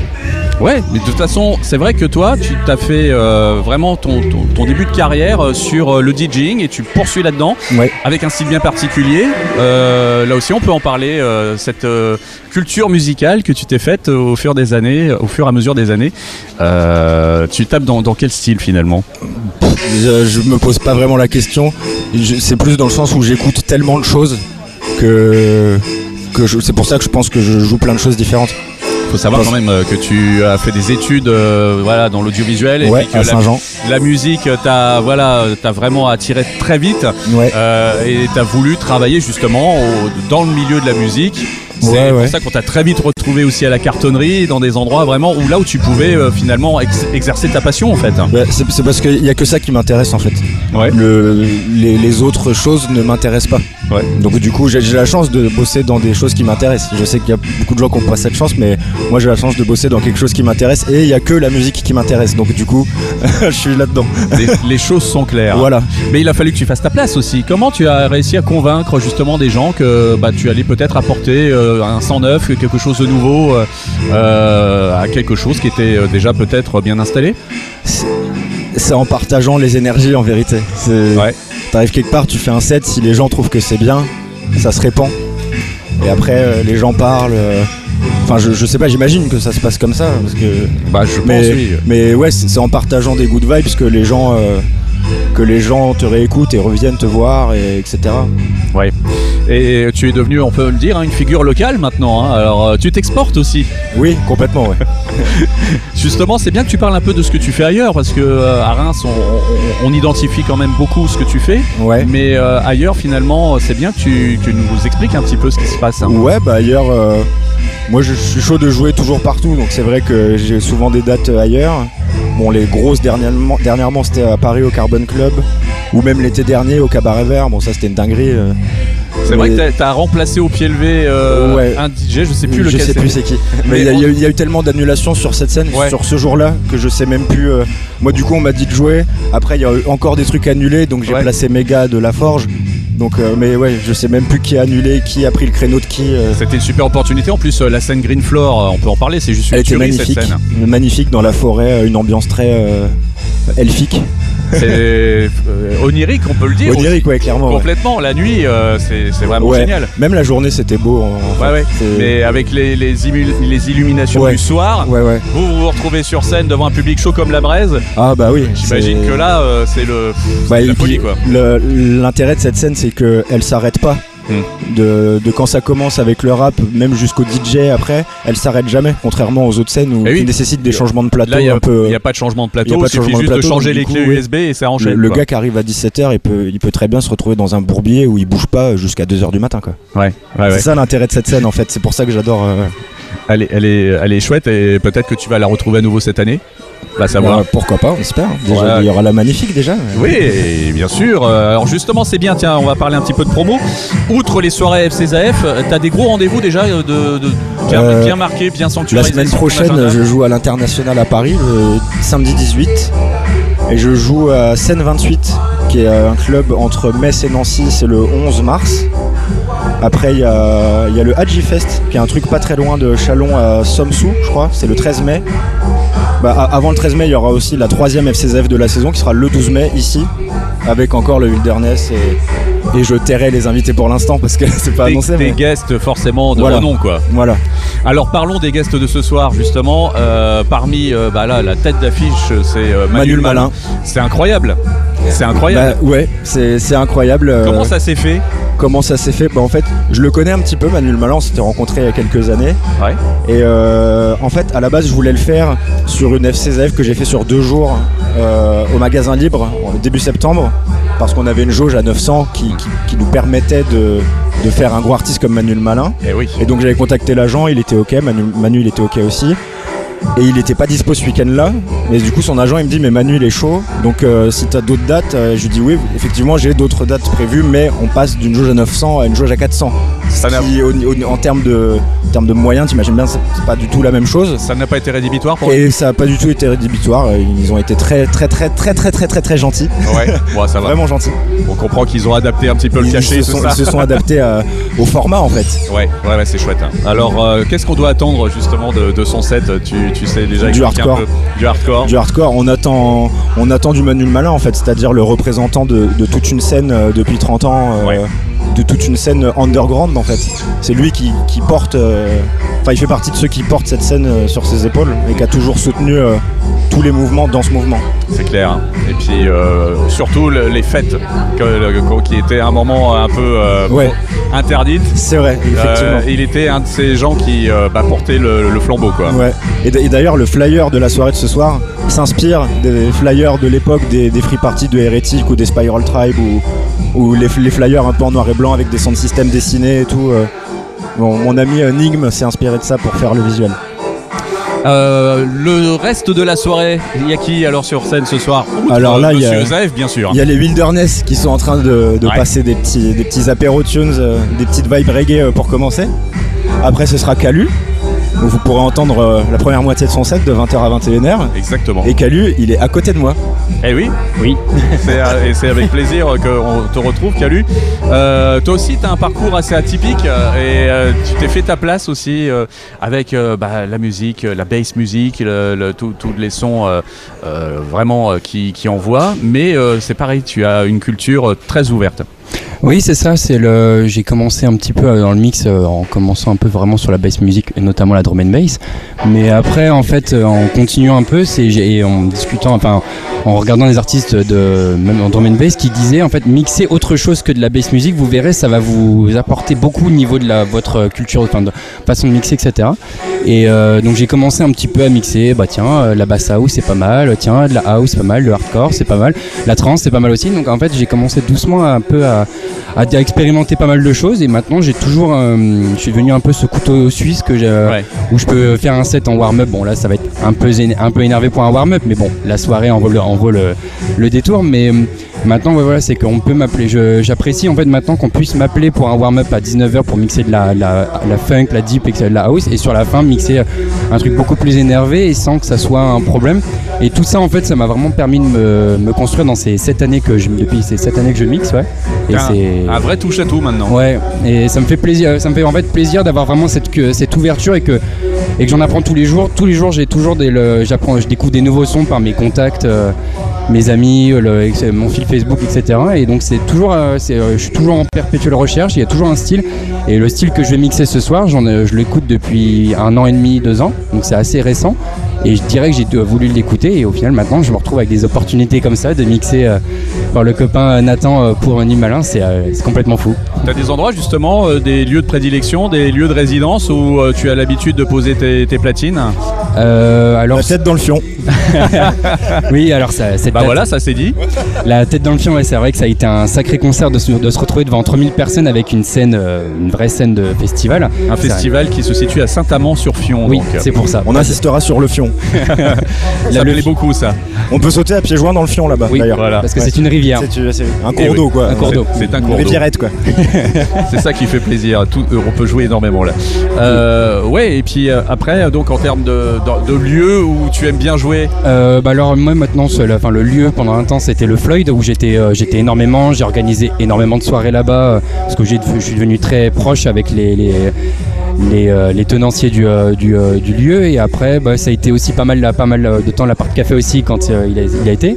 Ouais, mais de toute façon, c'est vrai que toi, tu t'as fait euh, vraiment ton, ton, ton début de carrière euh, sur euh, le DJing et tu poursuis là-dedans Ouais. avec un style bien particulier. Euh, là aussi, on peut en parler, cette culture musicale que tu t'es faite au fur des années, au fur et à mesure des années. Tu tapes dans, dans quel style finalement? Je, je me pose pas vraiment la question. C'est plus dans le sens où j'écoute tellement de choses que, que c'est pour ça que je pense que je joue plein de choses différentes. faut savoir quand même euh, que tu as fait des études euh, voilà, dans l'audiovisuel et Ouais, puis que à la- musique t'a voilà, t'as vraiment attiré très vite Ouais. euh, et t'as voulu travailler justement au- dans le milieu de la musique. C'est Ouais, pour ça qu'on t'a très vite retrouvé aussi à la cartonnerie, dans des endroits vraiment où là où tu pouvais euh, finalement ex- exercer ta passion en fait. C'est parce qu'il y a que ça qui m'intéresse en fait. Ouais. Le, les, les autres choses ne m'intéressent pas. Ouais. Donc du coup, j'ai la chance de bosser dans des choses qui m'intéressent. Je sais qu'il y a beaucoup de gens qui n'ont pas cette chance, mais moi j'ai la chance de bosser dans quelque chose qui m'intéresse et il y a que la musique qui m'intéresse. Donc du coup, je suis là-dedans. Les, les choses sont claires. Voilà. Mais il a fallu que tu fasses ta place aussi. Comment tu as réussi à convaincre justement des gens que bah, tu allais peut-être apporter euh, un sang neuf, quelque chose de nouveau euh, euh, à quelque chose qui était déjà peut-être bien installé? C'est en partageant les énergies en vérité. Ouais. T'arrives quelque part, tu fais un set, si les gens trouvent que c'est bien, ça se répand. Et après, euh, les gens parlent. euh, Enfin, je, je sais pas, j'imagine que ça se passe comme ça. Parce que... Bah, je mais, pense, oui. mais ouais, c'est c'est en partageant des good vibes que les gens, euh, que les gens te réécoutent et reviennent te voir, et, etc. Ouais. Et tu es devenu, on peut le dire, hein, une figure locale maintenant. hein. Alors, euh, tu t'exportes aussi. Oui, complètement, ouais. Justement, c'est bien que tu parles un peu de ce que tu fais ailleurs, parce que euh, à Reims, on, on- on identifie quand même beaucoup ce que tu fais. Ouais. Mais euh, ailleurs, finalement, c'est bien que tu, que nous expliques un petit peu ce qui se passe. hein. Ouais, bah ailleurs, euh, moi je suis chaud de jouer toujours partout, donc c'est vrai que j'ai souvent des dates euh, ailleurs. Bon, les grosses dernièrement, dernièrement c'était à Paris au Carbon Club, ou même l'été dernier au Cabaret Vert. Bon, ça c'était une dinguerie. euh. C'est vrai que tu as remplacé au pied levé euh, Ouais. un DJ, je sais plus je lequel sais plus c'est qui. Mais il y, a- on- y eu- il y a eu tellement d'annulations sur cette scène, Ouais. sur ce jour-là, que je sais même plus. euh, Moi, du coup, on m'a dit de jouer. Après, il y a eu encore des trucs annulés, donc j'ai Ouais. placé mes gars de la Forge. Donc, euh, mais ouais, je sais même plus qui a annulé, qui a pris le créneau de qui. euh. C'était une super opportunité. En plus, euh, la scène Green Floor, on peut en parler, c'est juste une Elle était tuerie magnifique, cette scène. magnifique dans la forêt, une ambiance très elfique. C'est euh, onirique, on peut le dire. Onirique, ouais, clairement. ouais. Complètement. La nuit, euh, c'est vraiment Ouais. génial. Même la journée, c'était beau. en- Ouais, ouais. Mais avec les, les, illuminations du soir, vous vous vous retrouvez sur scène devant un public chaud comme la braise. Ah bah oui. J'imagine que là, euh, c'est le Bah, la folie quoi. L'intérêt de cette scène, c'est qu'elle s'arrête pas. Hmm. De, de quand ça commence avec le rap, même jusqu'au DJ après, elle s'arrête jamais, contrairement aux autres scènes où Eh oui. qui nécessitent des changements de plateau Là, il n'y a, un peu. il y a pas de changement de il y plateau, il suffit changement de juste de plateau, changer les clés. USB et ça le, enchaîne. le quoi. gars qui arrive à 17h, il peut, il peut très bien se retrouver dans un bourbier où il bouge pas jusqu'à 2h du matin. Quoi. Ouais, ouais, C'est ouais. ça l'intérêt de cette scène en fait, c'est pour ça que j'adore. euh, Elle, est, elle, est, elle est chouette et peut-être que tu vas la retrouver à nouveau cette année. Savoir. euh, pourquoi pas, on espère. Déjà, il y aura la magnifique déjà. Oui, bien sûr. Euh, Alors justement, c'est bien. Tiens, on va parler un petit peu de promo. Outre les soirées FCSAF, euh, t'as des gros rendez-vous déjà euh, de, de- bien, Euh, bien marqués, bien La semaine prochaine, agenda. je joue à l'international à Paris, le samedi 18. Et je joue à Seine 28, qui est un club entre Metz et Nancy, c'est le 11 mars. Après, il y a, le Hadji Fest, qui est un truc pas très loin de Chalon à Somsou, je crois, c'est le 13 mai. Bah, avant le 13 mai, il y aura aussi la troisième FCZF de la saison, qui sera le 12 mai ici, avec encore le Wilderness. Et, et je tairai les invités pour l'instant, parce que c'est pas des, annoncé. des mais- guests forcément de Voilà. renom quoi. Voilà. Alors parlons des guests de ce soir justement. Euh, parmi euh, bah là la tête d'affiche c'est euh, Manuel Manuel Malin. C'est incroyable. C'est incroyable. Bah, ouais, c'est incroyable. Comment ça s'est fait? Comment ça s'est fait bah, En fait, je le connais un petit peu, Manuel Malin, on s'était rencontrés il y a quelques années. Ouais. Et euh, en fait, à la base, je voulais le faire sur une FCZF que j'ai fait sur deux jours euh, au magasin libre, début septembre, parce qu'on avait une jauge à 900 qui, qui- qui nous permettait de, de faire un gros artiste comme Manuel Malin. Eh oui. Et donc j'avais contacté l'agent, il était ok, Manu, Manu il était ok aussi. Et il était pas dispo ce week-end-là. Mais du coup, son agent il me dit Mais Manu il est chaud. Donc euh, si t'as d'autres dates, euh, je lui dis Oui, effectivement, j'ai d'autres dates prévues. Mais on passe d'une jauge à 900 à une jauge à 400. Ça n'a- qui, au- au- en termes de, en termes de moyens, t'imagines bien, c'est pas du tout la même chose. Ça n'a pas été rédhibitoire pour Et ça a pas du tout été rédhibitoire. Ils ont été très, très, très, très, très, très, très, très gentils. Ouais, bon, ça va. Vraiment gentils. On comprend qu'ils ont adapté un petit peu le Ils, cachet, se c'est sont, ça ils se sont adaptés à- au format en fait. Ouais, ouais, ouais, c'est chouette. hein. Alors, euh, qu'est-ce qu'on doit attendre justement de, de son set? Tu, tu sais déjà Du hardcore. peu Du hardcore. Du hardcore, on attend, on attend du Manuel Malin en fait, c'est-à-dire le représentant de, de toute une scène euh, depuis 30 ans, euh, Ouais. De toute une scène underground en fait. C'est lui qui, qui porte, euh, enfin il fait partie de ceux qui portent cette scène euh, sur ses épaules et qui a toujours soutenu euh, tous les mouvements dans ce mouvement. C'est clair. hein. Et puis surtout le- les fêtes que- le- qui étaient un moment un peu Ouais. interdites. C'est vrai, effectivement. Il était un de ces gens qui bah, portait le, le flambeau quoi. Ouais. Et d'ailleurs, le flyer de la soirée de ce soir s'inspire des flyers de l'époque des, des free parties de Heretic ou des Spiral Tribe ou, ou les, les flyers un peu en noir et blanc avec des sound systems dessinés et tout. euh. Bon, mon ami euh, Nigm s'est inspiré de ça pour faire le visuel. Euh, le reste de la soirée, il y a qui alors sur scène ce soir? Outre, Alors là, il y a- Zaev, bien sûr. Il y a les Wilderness qui sont en train de, de Ouais. passer des petits, des petits apéro tunes, euh, des petites vibes reggae euh, pour commencer. Après, ce sera Calu. Où vous pourrez entendre euh, la première moitié de son set de 20h à 21h. Exactement. Et Calu, il est à côté de moi. Eh oui, Oui. c'est, euh, et c'est avec plaisir qu'on te retrouve, Calu. Euh, toi aussi, tu as un parcours assez atypique et euh, tu t'es fait ta place aussi euh, avec euh, bah, la musique, la bass music, le- le- tout- tous les sons euh, euh, vraiment euh, qui, qui envoient. Mais euh, c'est pareil, tu as une culture très ouverte. Oui, c'est ça. C'est le. J'ai commencé un petit peu euh, dans le mix euh, en commençant un peu vraiment sur la bass music et notamment la drum and bass. Mais après, en fait, euh, en continuant un peu, c'est en discutant, enfin, en regardant les artistes de même en drum and bass qui disaient en fait mixer autre chose que de la bass music, vous verrez, ça va vous apporter beaucoup au niveau de votre culture, enfin, de façon de mixer, etc. Et donc j'ai commencé un petit peu à mixer. Bah tiens, la bass house c'est pas mal. Tiens, de la house c'est pas mal. Le hardcore c'est pas mal. La trance c'est pas mal aussi. Donc en fait, j'ai commencé doucement un peu à à, à expérimenter pas mal de choses. Et maintenant j'ai toujours euh, je suis devenu un peu ce couteau suisse que j'ai Ouais. où je peux faire un set en warm-up. Bon là ça va être un peu un peu énervé pour un warm-up mais bon la soirée en vaut le, en vaut le, le détour. Mais euh, Maintenant, ouais, voilà, c'est qu'on peut m'appeler. J'apprécie en fait maintenant qu'on puisse m'appeler pour un warm-up à 19h pour mixer de la, la, la funk, la deep et de la house, et sur la fin mixer un truc beaucoup plus énervé et sans que ça soit un problème. Et tout ça, en fait, ça m'a vraiment permis de me, me construire dans ces 7 années que je, depuis ces 7 années que je mixe, ouais. Et un, c'est un vrai touche à tout maintenant. Ouais, et ça me fait plaisir, ça me fait en fait plaisir d'avoir vraiment cette, ouverture et que, et que j'en apprends tous les jours. Tous les jours, j'ai toujours des, le- j'apprends, je découvre des nouveaux sons par mes contacts, euh, mes amis, le- mon fil Facebook, etc. Et donc c'est toujours, euh, euh, je suis toujours en perpétuelle recherche. Il y a toujours un style, et le style que je vais mixer ce soir, ai- je l'écoute depuis un an et demi, deux ans, donc c'est assez récent. Et je dirais que j'ai euh, voulu l'écouter et au final maintenant je me retrouve avec des opportunités comme ça de mixer euh, par le copain Nathan euh, pour un Malin, c'est euh, c'est complètement fou. T'as des endroits justement, euh, des lieux de prédilection, des lieux de résidence où euh, tu as l'habitude de poser tes, tes platines Euh, alors La tête dans le fion. oui, alors ça, cette Bah voilà, ça c'est dit. la tête dans le film, ouais, c'est vrai que ça a été un sacré concert de se, de se retrouver devant 3000 personnes avec une scène, euh, une vraie scène de festival. Un festival qui se situe à Saint-Amand-sur-Fion. Oui, c'est pour ça. On insistera sur le fion. Ça plaît beaucoup ça. On peut sauter à pieds joints dans le fion là-bas Oui, d'ailleurs. Voilà. Parce que Ouais. c'est une rivière. C'est un Eh cours oui. d'eau quoi. Un cours d'eau. C'est un Une cours d'eau. riviérette quoi. C'est ça qui fait plaisir. Tout, euh, on peut jouer énormément là. Euh, ouais, et puis euh, après, donc en termes de, de, de lieux où tu aimes bien jouer, Euh, bah alors moi maintenant enfin, le lieu pendant un temps c'était le Floyd où j'étais euh, j'étais énormément j'ai organisé énormément de soirées là-bas parce que j'ai- je suis devenu très proche avec les les, les, euh, les tenanciers du, euh, du, euh, du lieu et après bah, ça a été aussi pas mal pas mal de temps l'appart café aussi quand il, a, il a été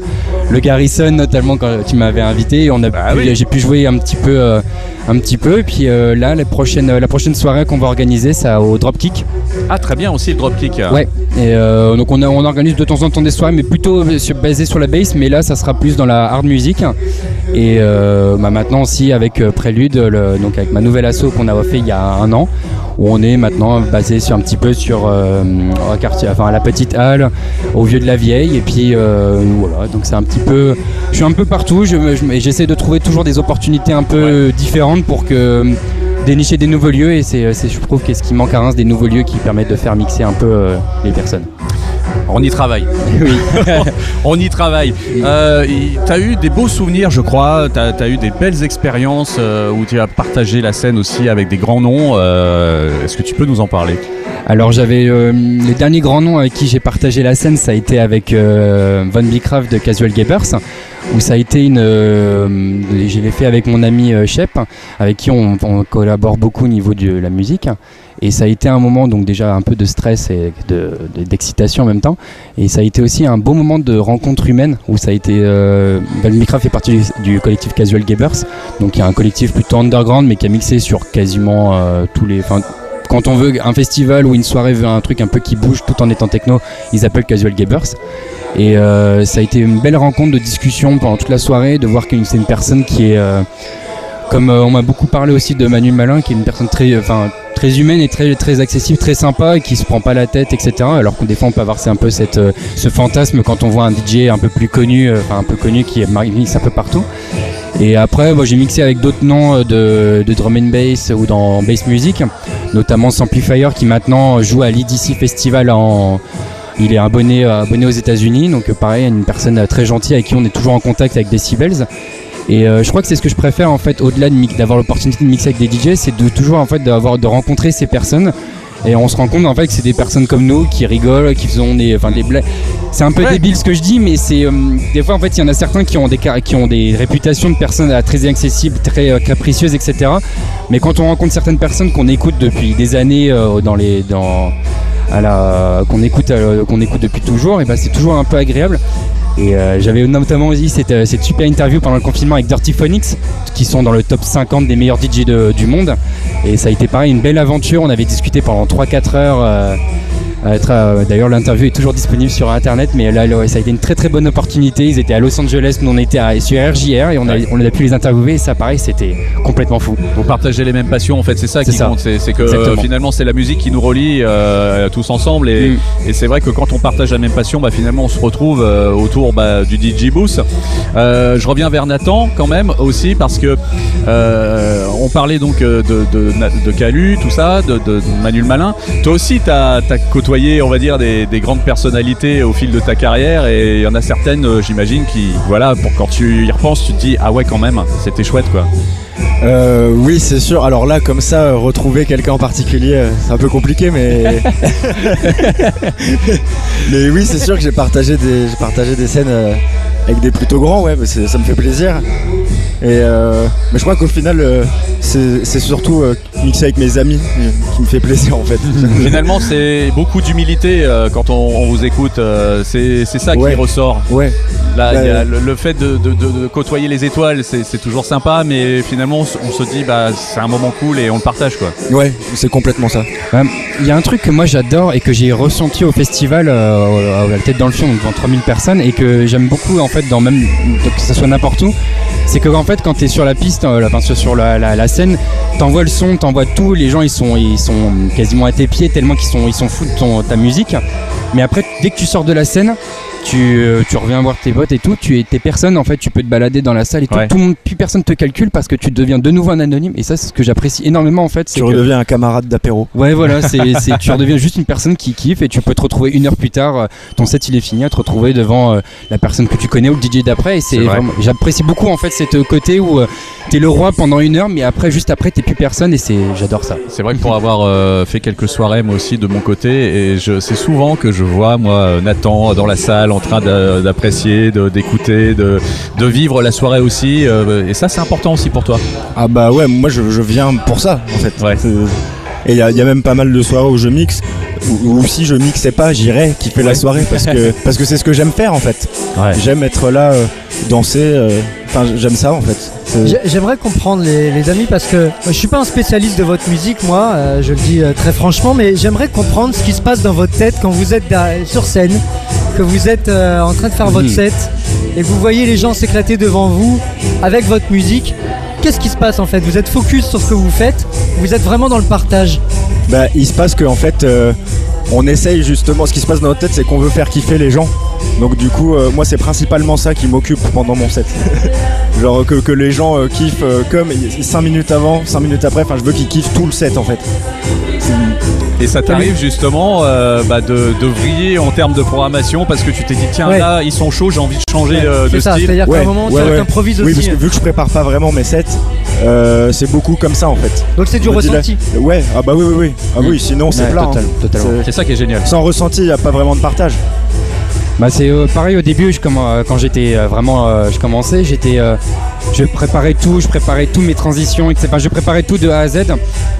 le Garrison notamment quand tu m'avais invité on a Bah oui. j'ai pu jouer un petit peu un petit peu et puis là la prochaine la prochaine soirée qu'on va organiser c'est au Dropkick ah très bien aussi le dropkick. Ouais. Et donc on, a- on organise de temps en temps des soirées, mais plutôt basées sur la bass. Mais là, ça sera plus dans la hard music. Et euh, bah, maintenant aussi avec Prélude, le- donc avec ma nouvelle asso qu'on a fait il y a un an, où on est maintenant basé sur un petit peu sur euh, un quartier, enfin à la petite halle, au vieux de la vieille. Et puis euh, voilà, donc c'est un petit peu, je suis un peu partout. Je, je j'essaie de trouver toujours des opportunités un peu différentes pour que dénicher des nouveaux lieux et c'est, je trouve qu'est ce qui manque à Reims des nouveaux lieux qui permettent de faire mixer un peu euh, les personnes. On y travaille. Oui. On y travaille. Euh, y- t'as eu des beaux souvenirs, je crois. T'as as eu des belles expériences euh, où tu as partagé la scène aussi avec des grands noms. Euh, Est-ce que tu peux nous en parler? Alors j'avais euh, les derniers grands noms avec qui j'ai partagé la scène, ça a été avec Von Bicraft de Casual Gabers, où ça a été une, euh, je l'ai fait avec mon ami euh, Shep, avec qui on, collabore beaucoup au niveau de la musique, et ça a été un moment donc déjà un peu de stress et de- de- d'excitation en même temps, et ça a été aussi un beau moment de rencontre humaine, où ça a été, euh, Bicraft fait partie du, collectif Casual Gabers, donc il y a un collectif plutôt underground, mais qui a mixé sur quasiment euh, tous les, quand on veut un festival ou une soirée veut un truc un peu qui bouge tout en étant techno, ils appellent Casual Gabers. Et euh, ça a été une belle rencontre de discussion pendant toute la soirée, de voir que c'est une personne qui est, euh, comme euh, on m'a beaucoup parlé aussi de Manu Malin, qui est une personne très, très humaine et très, accessible, très sympa, et qui se prend pas la tête, etc. Alors que des fois on peut avoir un peu euh, ce fantasme quand on voit un DJ un peu plus connu, euh, un peu connu qui mixe un peu partout. Et après, moi, j'ai mixé avec d'autres noms euh, de, de drum and bass ou dans bass music, notamment Samplifier qui maintenant joue à l'EDC Festival en. Il est abonné, abonné aux États-Unis, donc pareil, une personne très gentille avec qui on est toujours en contact avec Decibels. Et euh, je crois que c'est ce que je préfère en fait, au-delà d'avoir l'opportunité de mixer avec des DJ, c'est de toujours en fait d'avoir de rencontrer ces personnes. Et on se rend compte en fait que c'est des personnes comme nous qui rigolent, qui font des, enfin des blagues. C'est un peu Ouais. débile ce que je dis, mais c'est euh, des fois en fait il y en a certains qui ont des qui ont des réputations de personnes euh, très inaccessibles, très euh, capricieuses, etc. Mais quand on rencontre certaines personnes qu'on écoute depuis des années euh, dans les dans à la qu'on écoute qu'on écoute depuis toujours, et ben c'est toujours un peu agréable. Et euh, j'avais notamment aussi cette, euh, cette super interview pendant le confinement avec Dirty Phonics, qui sont dans le top 50 des meilleurs DJ du monde. Et ça a été pareil, une belle aventure. On avait discuté pendant 3-4 heures. euh, D'ailleurs, l'interview est toujours disponible sur internet, mais là, ça a été une très très bonne opportunité. Ils étaient à Los Angeles, nous on était à, sur RJR et on a, on a pu les interviewer. Et ça, pareil, c'était complètement fou. Vous partagez les mêmes passions, en fait, c'est ça C'est qui ça. compte. C'est que Exactement. euh, finalement, c'est la musique qui nous relie euh, tous ensemble. Et, Mm. et c'est vrai que quand on partage la même passion, bah, finalement, on se retrouve euh, autour bah, du DJ Booth. Euh, je reviens vers Nathan quand même aussi parce que euh, on parlait donc euh, de, de, de Calu, tout ça, de, de Manuel Malin. Toi aussi, tu as, côtoyé côtoyé, on va dire, des, des grandes personnalités au fil de ta carrière et il y en a certaines, euh, j'imagine, qui, voilà, pour quand tu y repenses, tu te dis ah ouais quand même, c'était chouette quoi. Euh, oui, c'est sûr. Alors là, comme ça, euh, retrouver quelqu'un en particulier, c'est un peu compliqué, mais. mais oui, c'est sûr que j'ai partagé des, partagé des scènes avec des plutôt grands, ouais, mais ça me fait plaisir. Et euh, mais je crois qu'au final, euh, c'est surtout euh, mixer avec mes amis qui me fait plaisir en fait. Finalement, c'est beaucoup d'humilité euh, quand on, on vous écoute. euh, c'est c'est ça Ouais. qui ressort. Ouais. Là, y a le, le fait de, de- de- de côtoyer les étoiles, c'est toujours sympa, mais finalement, on, se- on se dit, bah, c'est un moment cool et on le partage, quoi. Ouais, c'est complètement ça. Il y a un truc que moi j'adore et que j'ai ressenti au festival euh, à la tête dans le fion donc devant 3000 personnes et que j'aime beaucoup en fait dans même que ça soit n'importe où c'est que en fait quand tu es sur la piste euh, sur- sur la, la- la scène t'envoies le son t'envoies tout les gens ils sont ils sont quasiment à tes pieds tellement qu'ils sont ils sont fous de ton, ta musique. Mais après dès que tu sors de la scène tu, euh, tu reviens voir tes potes et tout, tu es tes personnes en fait, tu peux te balader dans la salle et tout, Ouais. tout le monde, plus personne te calcule parce que tu deviens de nouveau un anonyme et ça c'est ce que j'apprécie énormément en fait. Tu que- redeviens un camarade d'apéro. Ouais, voilà, c'est, c'est- tu redeviens juste une personne qui kiffe et tu peux te retrouver une heure plus tard, euh, ton set il est fini, à te retrouver devant euh, la personne que tu connais ou le DJ d'après. Et c'est, C'est vrai. vraiment, j'apprécie beaucoup en fait cette côté où euh, t'es le roi pendant une heure, mais après, juste après, t'es plus personne et c'est, j'adore ça. C'est vrai que pour avoir euh, fait quelques soirées moi aussi de mon côté, et je, c'est souvent que je vois moi Nathan dans la salle en train d'a- d'apprécier, de- d'écouter, de, de vivre la soirée aussi, euh, et ça c'est important aussi pour toi. Ah bah ouais, moi je, je viens pour ça en fait. Ouais. C'est- Et il y, a- il y a même pas mal de soirées où je mixe, ou, ou si je mixais pas, j'irais kiffer la soirée parce que parce que c'est ce que j'aime faire en fait. J'aime être là, euh, danser, euh, enfin j'aime ça en fait. J'aimerais comprendre les, les amis parce que euh, je suis pas un spécialiste de votre musique moi, euh, je le dis euh, très franchement, mais j'aimerais comprendre ce qui se passe dans votre tête quand vous êtes sur scène, que vous êtes euh, en train de faire votre Mhm. set et vous voyez les gens s'éclater devant vous avec votre musique. Qu'est-ce qui se passe en fait? Vous êtes focus sur ce que vous faites Vous êtes vraiment dans le partage Bah, il se passe que en fait, euh, on essaye justement. Ce qui se passe dans notre tête, c'est qu'on veut faire kiffer les gens. Donc du coup, euh, moi, c'est principalement ça qui m'occupe pendant mon set. Genre que, que les gens euh, kiffent euh, comme 5 minutes avant, 5 minutes après. Enfin, je veux qu'ils kiffent tout le set en fait. Et ça t'arrive justement euh, bah, de, de vriller en termes de programmation parce que tu t'es dit tiens Ouais. là ils sont chauds, j'ai envie de changer Ouais, euh, de ça, style. c'est-à-dire qu'à Ouais, un moment ouais, tu ouais. improvises Oui, aussi. parce que vu que je prépare pas vraiment mes sets, euh, c'est beaucoup comme ça en fait. Donc c'est du là- ressenti. Ouais, ah bah oui, oui, oui. Ah oui, sinon c'est Ouais, plat. total- hein. totalement. C'est- ça qui est génial. Sans ressenti, il n'y a pas vraiment de partage. Bah c'est euh, pareil au début, je comm- euh, quand j'étais euh, vraiment, euh, je commençais, j'étais, euh, je préparais tout, je préparais tous mes transitions, etc. Enfin, je préparais tout de A à Z.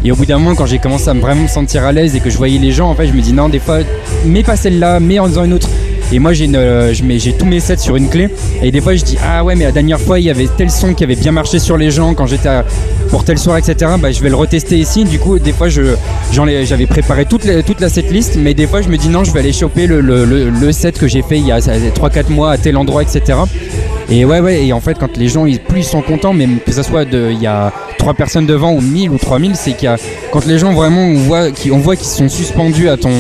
Et au bout d'un moment, quand j'ai commencé à me vraiment me sentir à l'aise et que je voyais les gens, en fait, je me dis non, des fois, mets pas celle-là, mets en faisant une autre. Et moi, euh, j'ai tous mes sets sur une clé. Et des fois, je dis ah ouais, mais la dernière fois, il y avait tel son qui avait bien marché sur les gens quand j'étais pour telle soirée, etc. Bah, je vais le retester ici. Du coup, des fois, j'avais préparé toute la, setlist, mais des fois, je me dis non, je vais aller choper le set que j'ai fait il y a 3-4 mois à tel endroit, etc. Et ouais, ouais, et en fait, quand les gens, ils, plus ils sont contents, même que ça soit de, il y a 3 personnes devant ou 1000 ou 3000, c'est qu'il y a, quand les gens vraiment, on voit qu'ils on voit qu'ils sont suspendus à ton,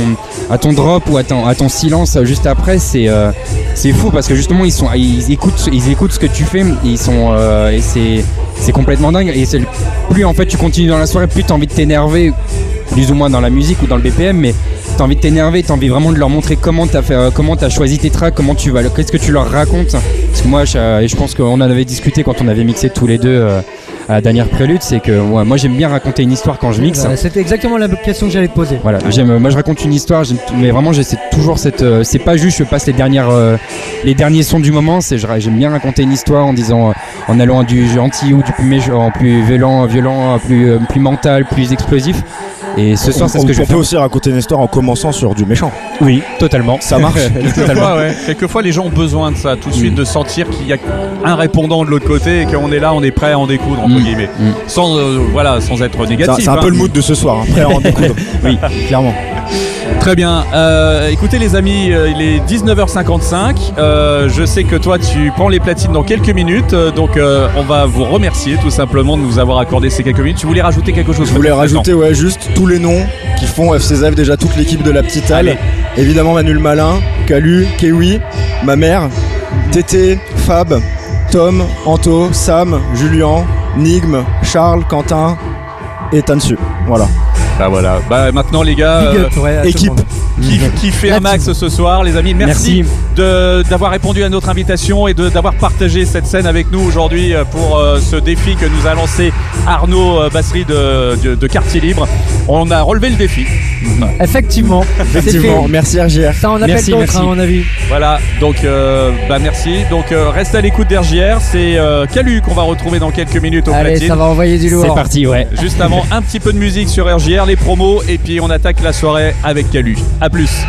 à ton drop ou à ton, silence juste après, c'est, euh, c'est fou parce que justement, ils sont, ils écoutent, ils écoutent ce que tu fais, et ils sont, euh, et c'est, c'est complètement dingue. Et c'est plus en fait tu continues dans la soirée, plus tu as envie de t'énerver, plus ou moins dans la musique ou dans le BPM, mais t'as envie de t'énerver, t'as envie vraiment de leur montrer comment t'as fait, euh, comment t'as choisi tes tracks, comment tu vas, qu'est-ce que tu leur racontes. Parce que moi, je, et je pense qu'on en avait discuté quand on avait mixé tous les deux euh, à la dernière prélude, c'est que ouais, moi j'aime bien raconter une histoire quand je mixe. Euh, C'était exactement la question que j'allais te poser. Voilà, j'aime, moi je raconte une histoire, mais vraiment j'essaie toujours cette, euh, c'est pas juste je passe les dernières, euh, les derniers sons du moment, c'est j'aime bien raconter une histoire en disant, euh, en allant du gentil ou du plus méchant, plus violent, violent, plus, euh, plus mental, plus explosif. Et ce soir c'est on, ce que on je vais peut faire. aussi raconter une histoire en commençant sur du méchant. Oui, totalement. Ça marche. Quelquefois, ouais. Quelquefois, les gens ont besoin de ça, tout de suite, de sentir qu'il y a un répondant de l'autre côté et qu'on est là, on est prêt à en découdre, entre Mm. guillemets. Mm. Sans, euh, voilà, sans être négatif. c'est un hein. peu le mood de ce soir, hein, prêt à en découdre. Oui, clairement. Très bien. Euh, écoutez, les amis, euh, il est 19h55. Euh, je sais que toi, tu prends les platines dans quelques minutes. donc, euh, on va vous remercier tout simplement de nous avoir accordé ces quelques minutes. Tu voulais rajouter quelque chose Je voulais rajouter ouais, juste tous les noms qui font FCZF, déjà toute l'équipe de la petite halle. Allez. Évidemment Manuel Malin, Calu, Kewi, ma mère, Tété, Fab, Tom, Anto, Sam, Julien, Nigme, Charles, Quentin et Tansu. Voilà. Bah voilà. Bah maintenant les gars, euh, ouais, monde. qui, qui fait un max ce soir, les amis. Merci, de- d'avoir répondu à notre invitation et de- d'avoir partagé cette scène avec nous aujourd'hui euh, pour euh, ce défi que nous a lancé Arnaud euh, Bassery de, de, de Quartier Libre. On a relevé le défi. Effectivement. c'est Effectivement, fait. merci RGR. Ça en appelle d'autres, à mon avis. Voilà, donc euh, bah merci. Donc euh, reste à l'écoute d'RJR. C'est euh, Calu qu'on va retrouver dans quelques minutes au Allez, platine. ça va envoyer du lourd. C'est parti, ouais. Juste avant, un petit peu de musique sur RJR, les promos, et puis on attaque la soirée avec Calu. A plus.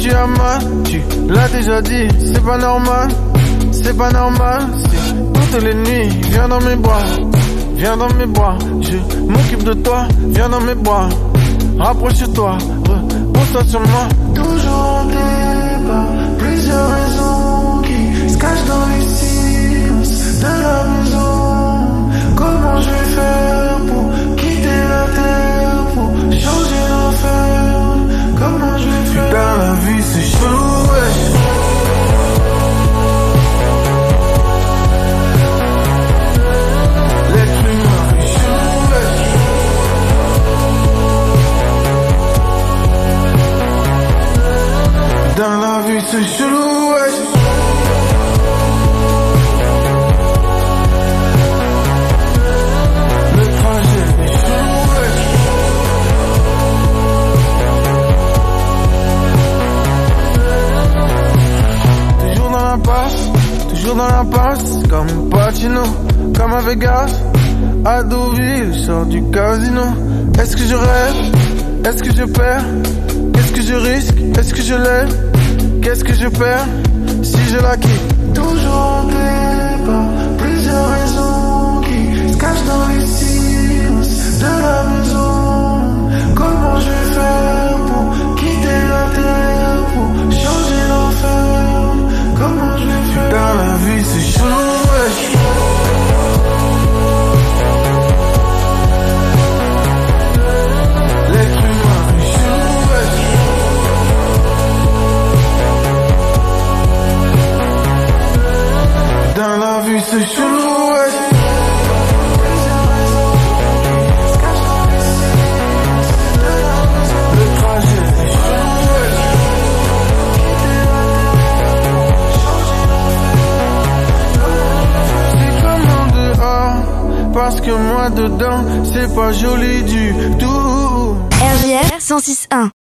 Tu as mal, tu l'as déjà dit, c'est pas normal, c'est pas normal, toutes les nuits, viens dans mes bras, viens dans mes bras, je m'occupe de toi, viens dans mes bras, rapproche-toi, repose-toi sur moi. Toujours en débat, plusieurs raisons qui se cachent dans les silences de la maison. Comment je vais faire pour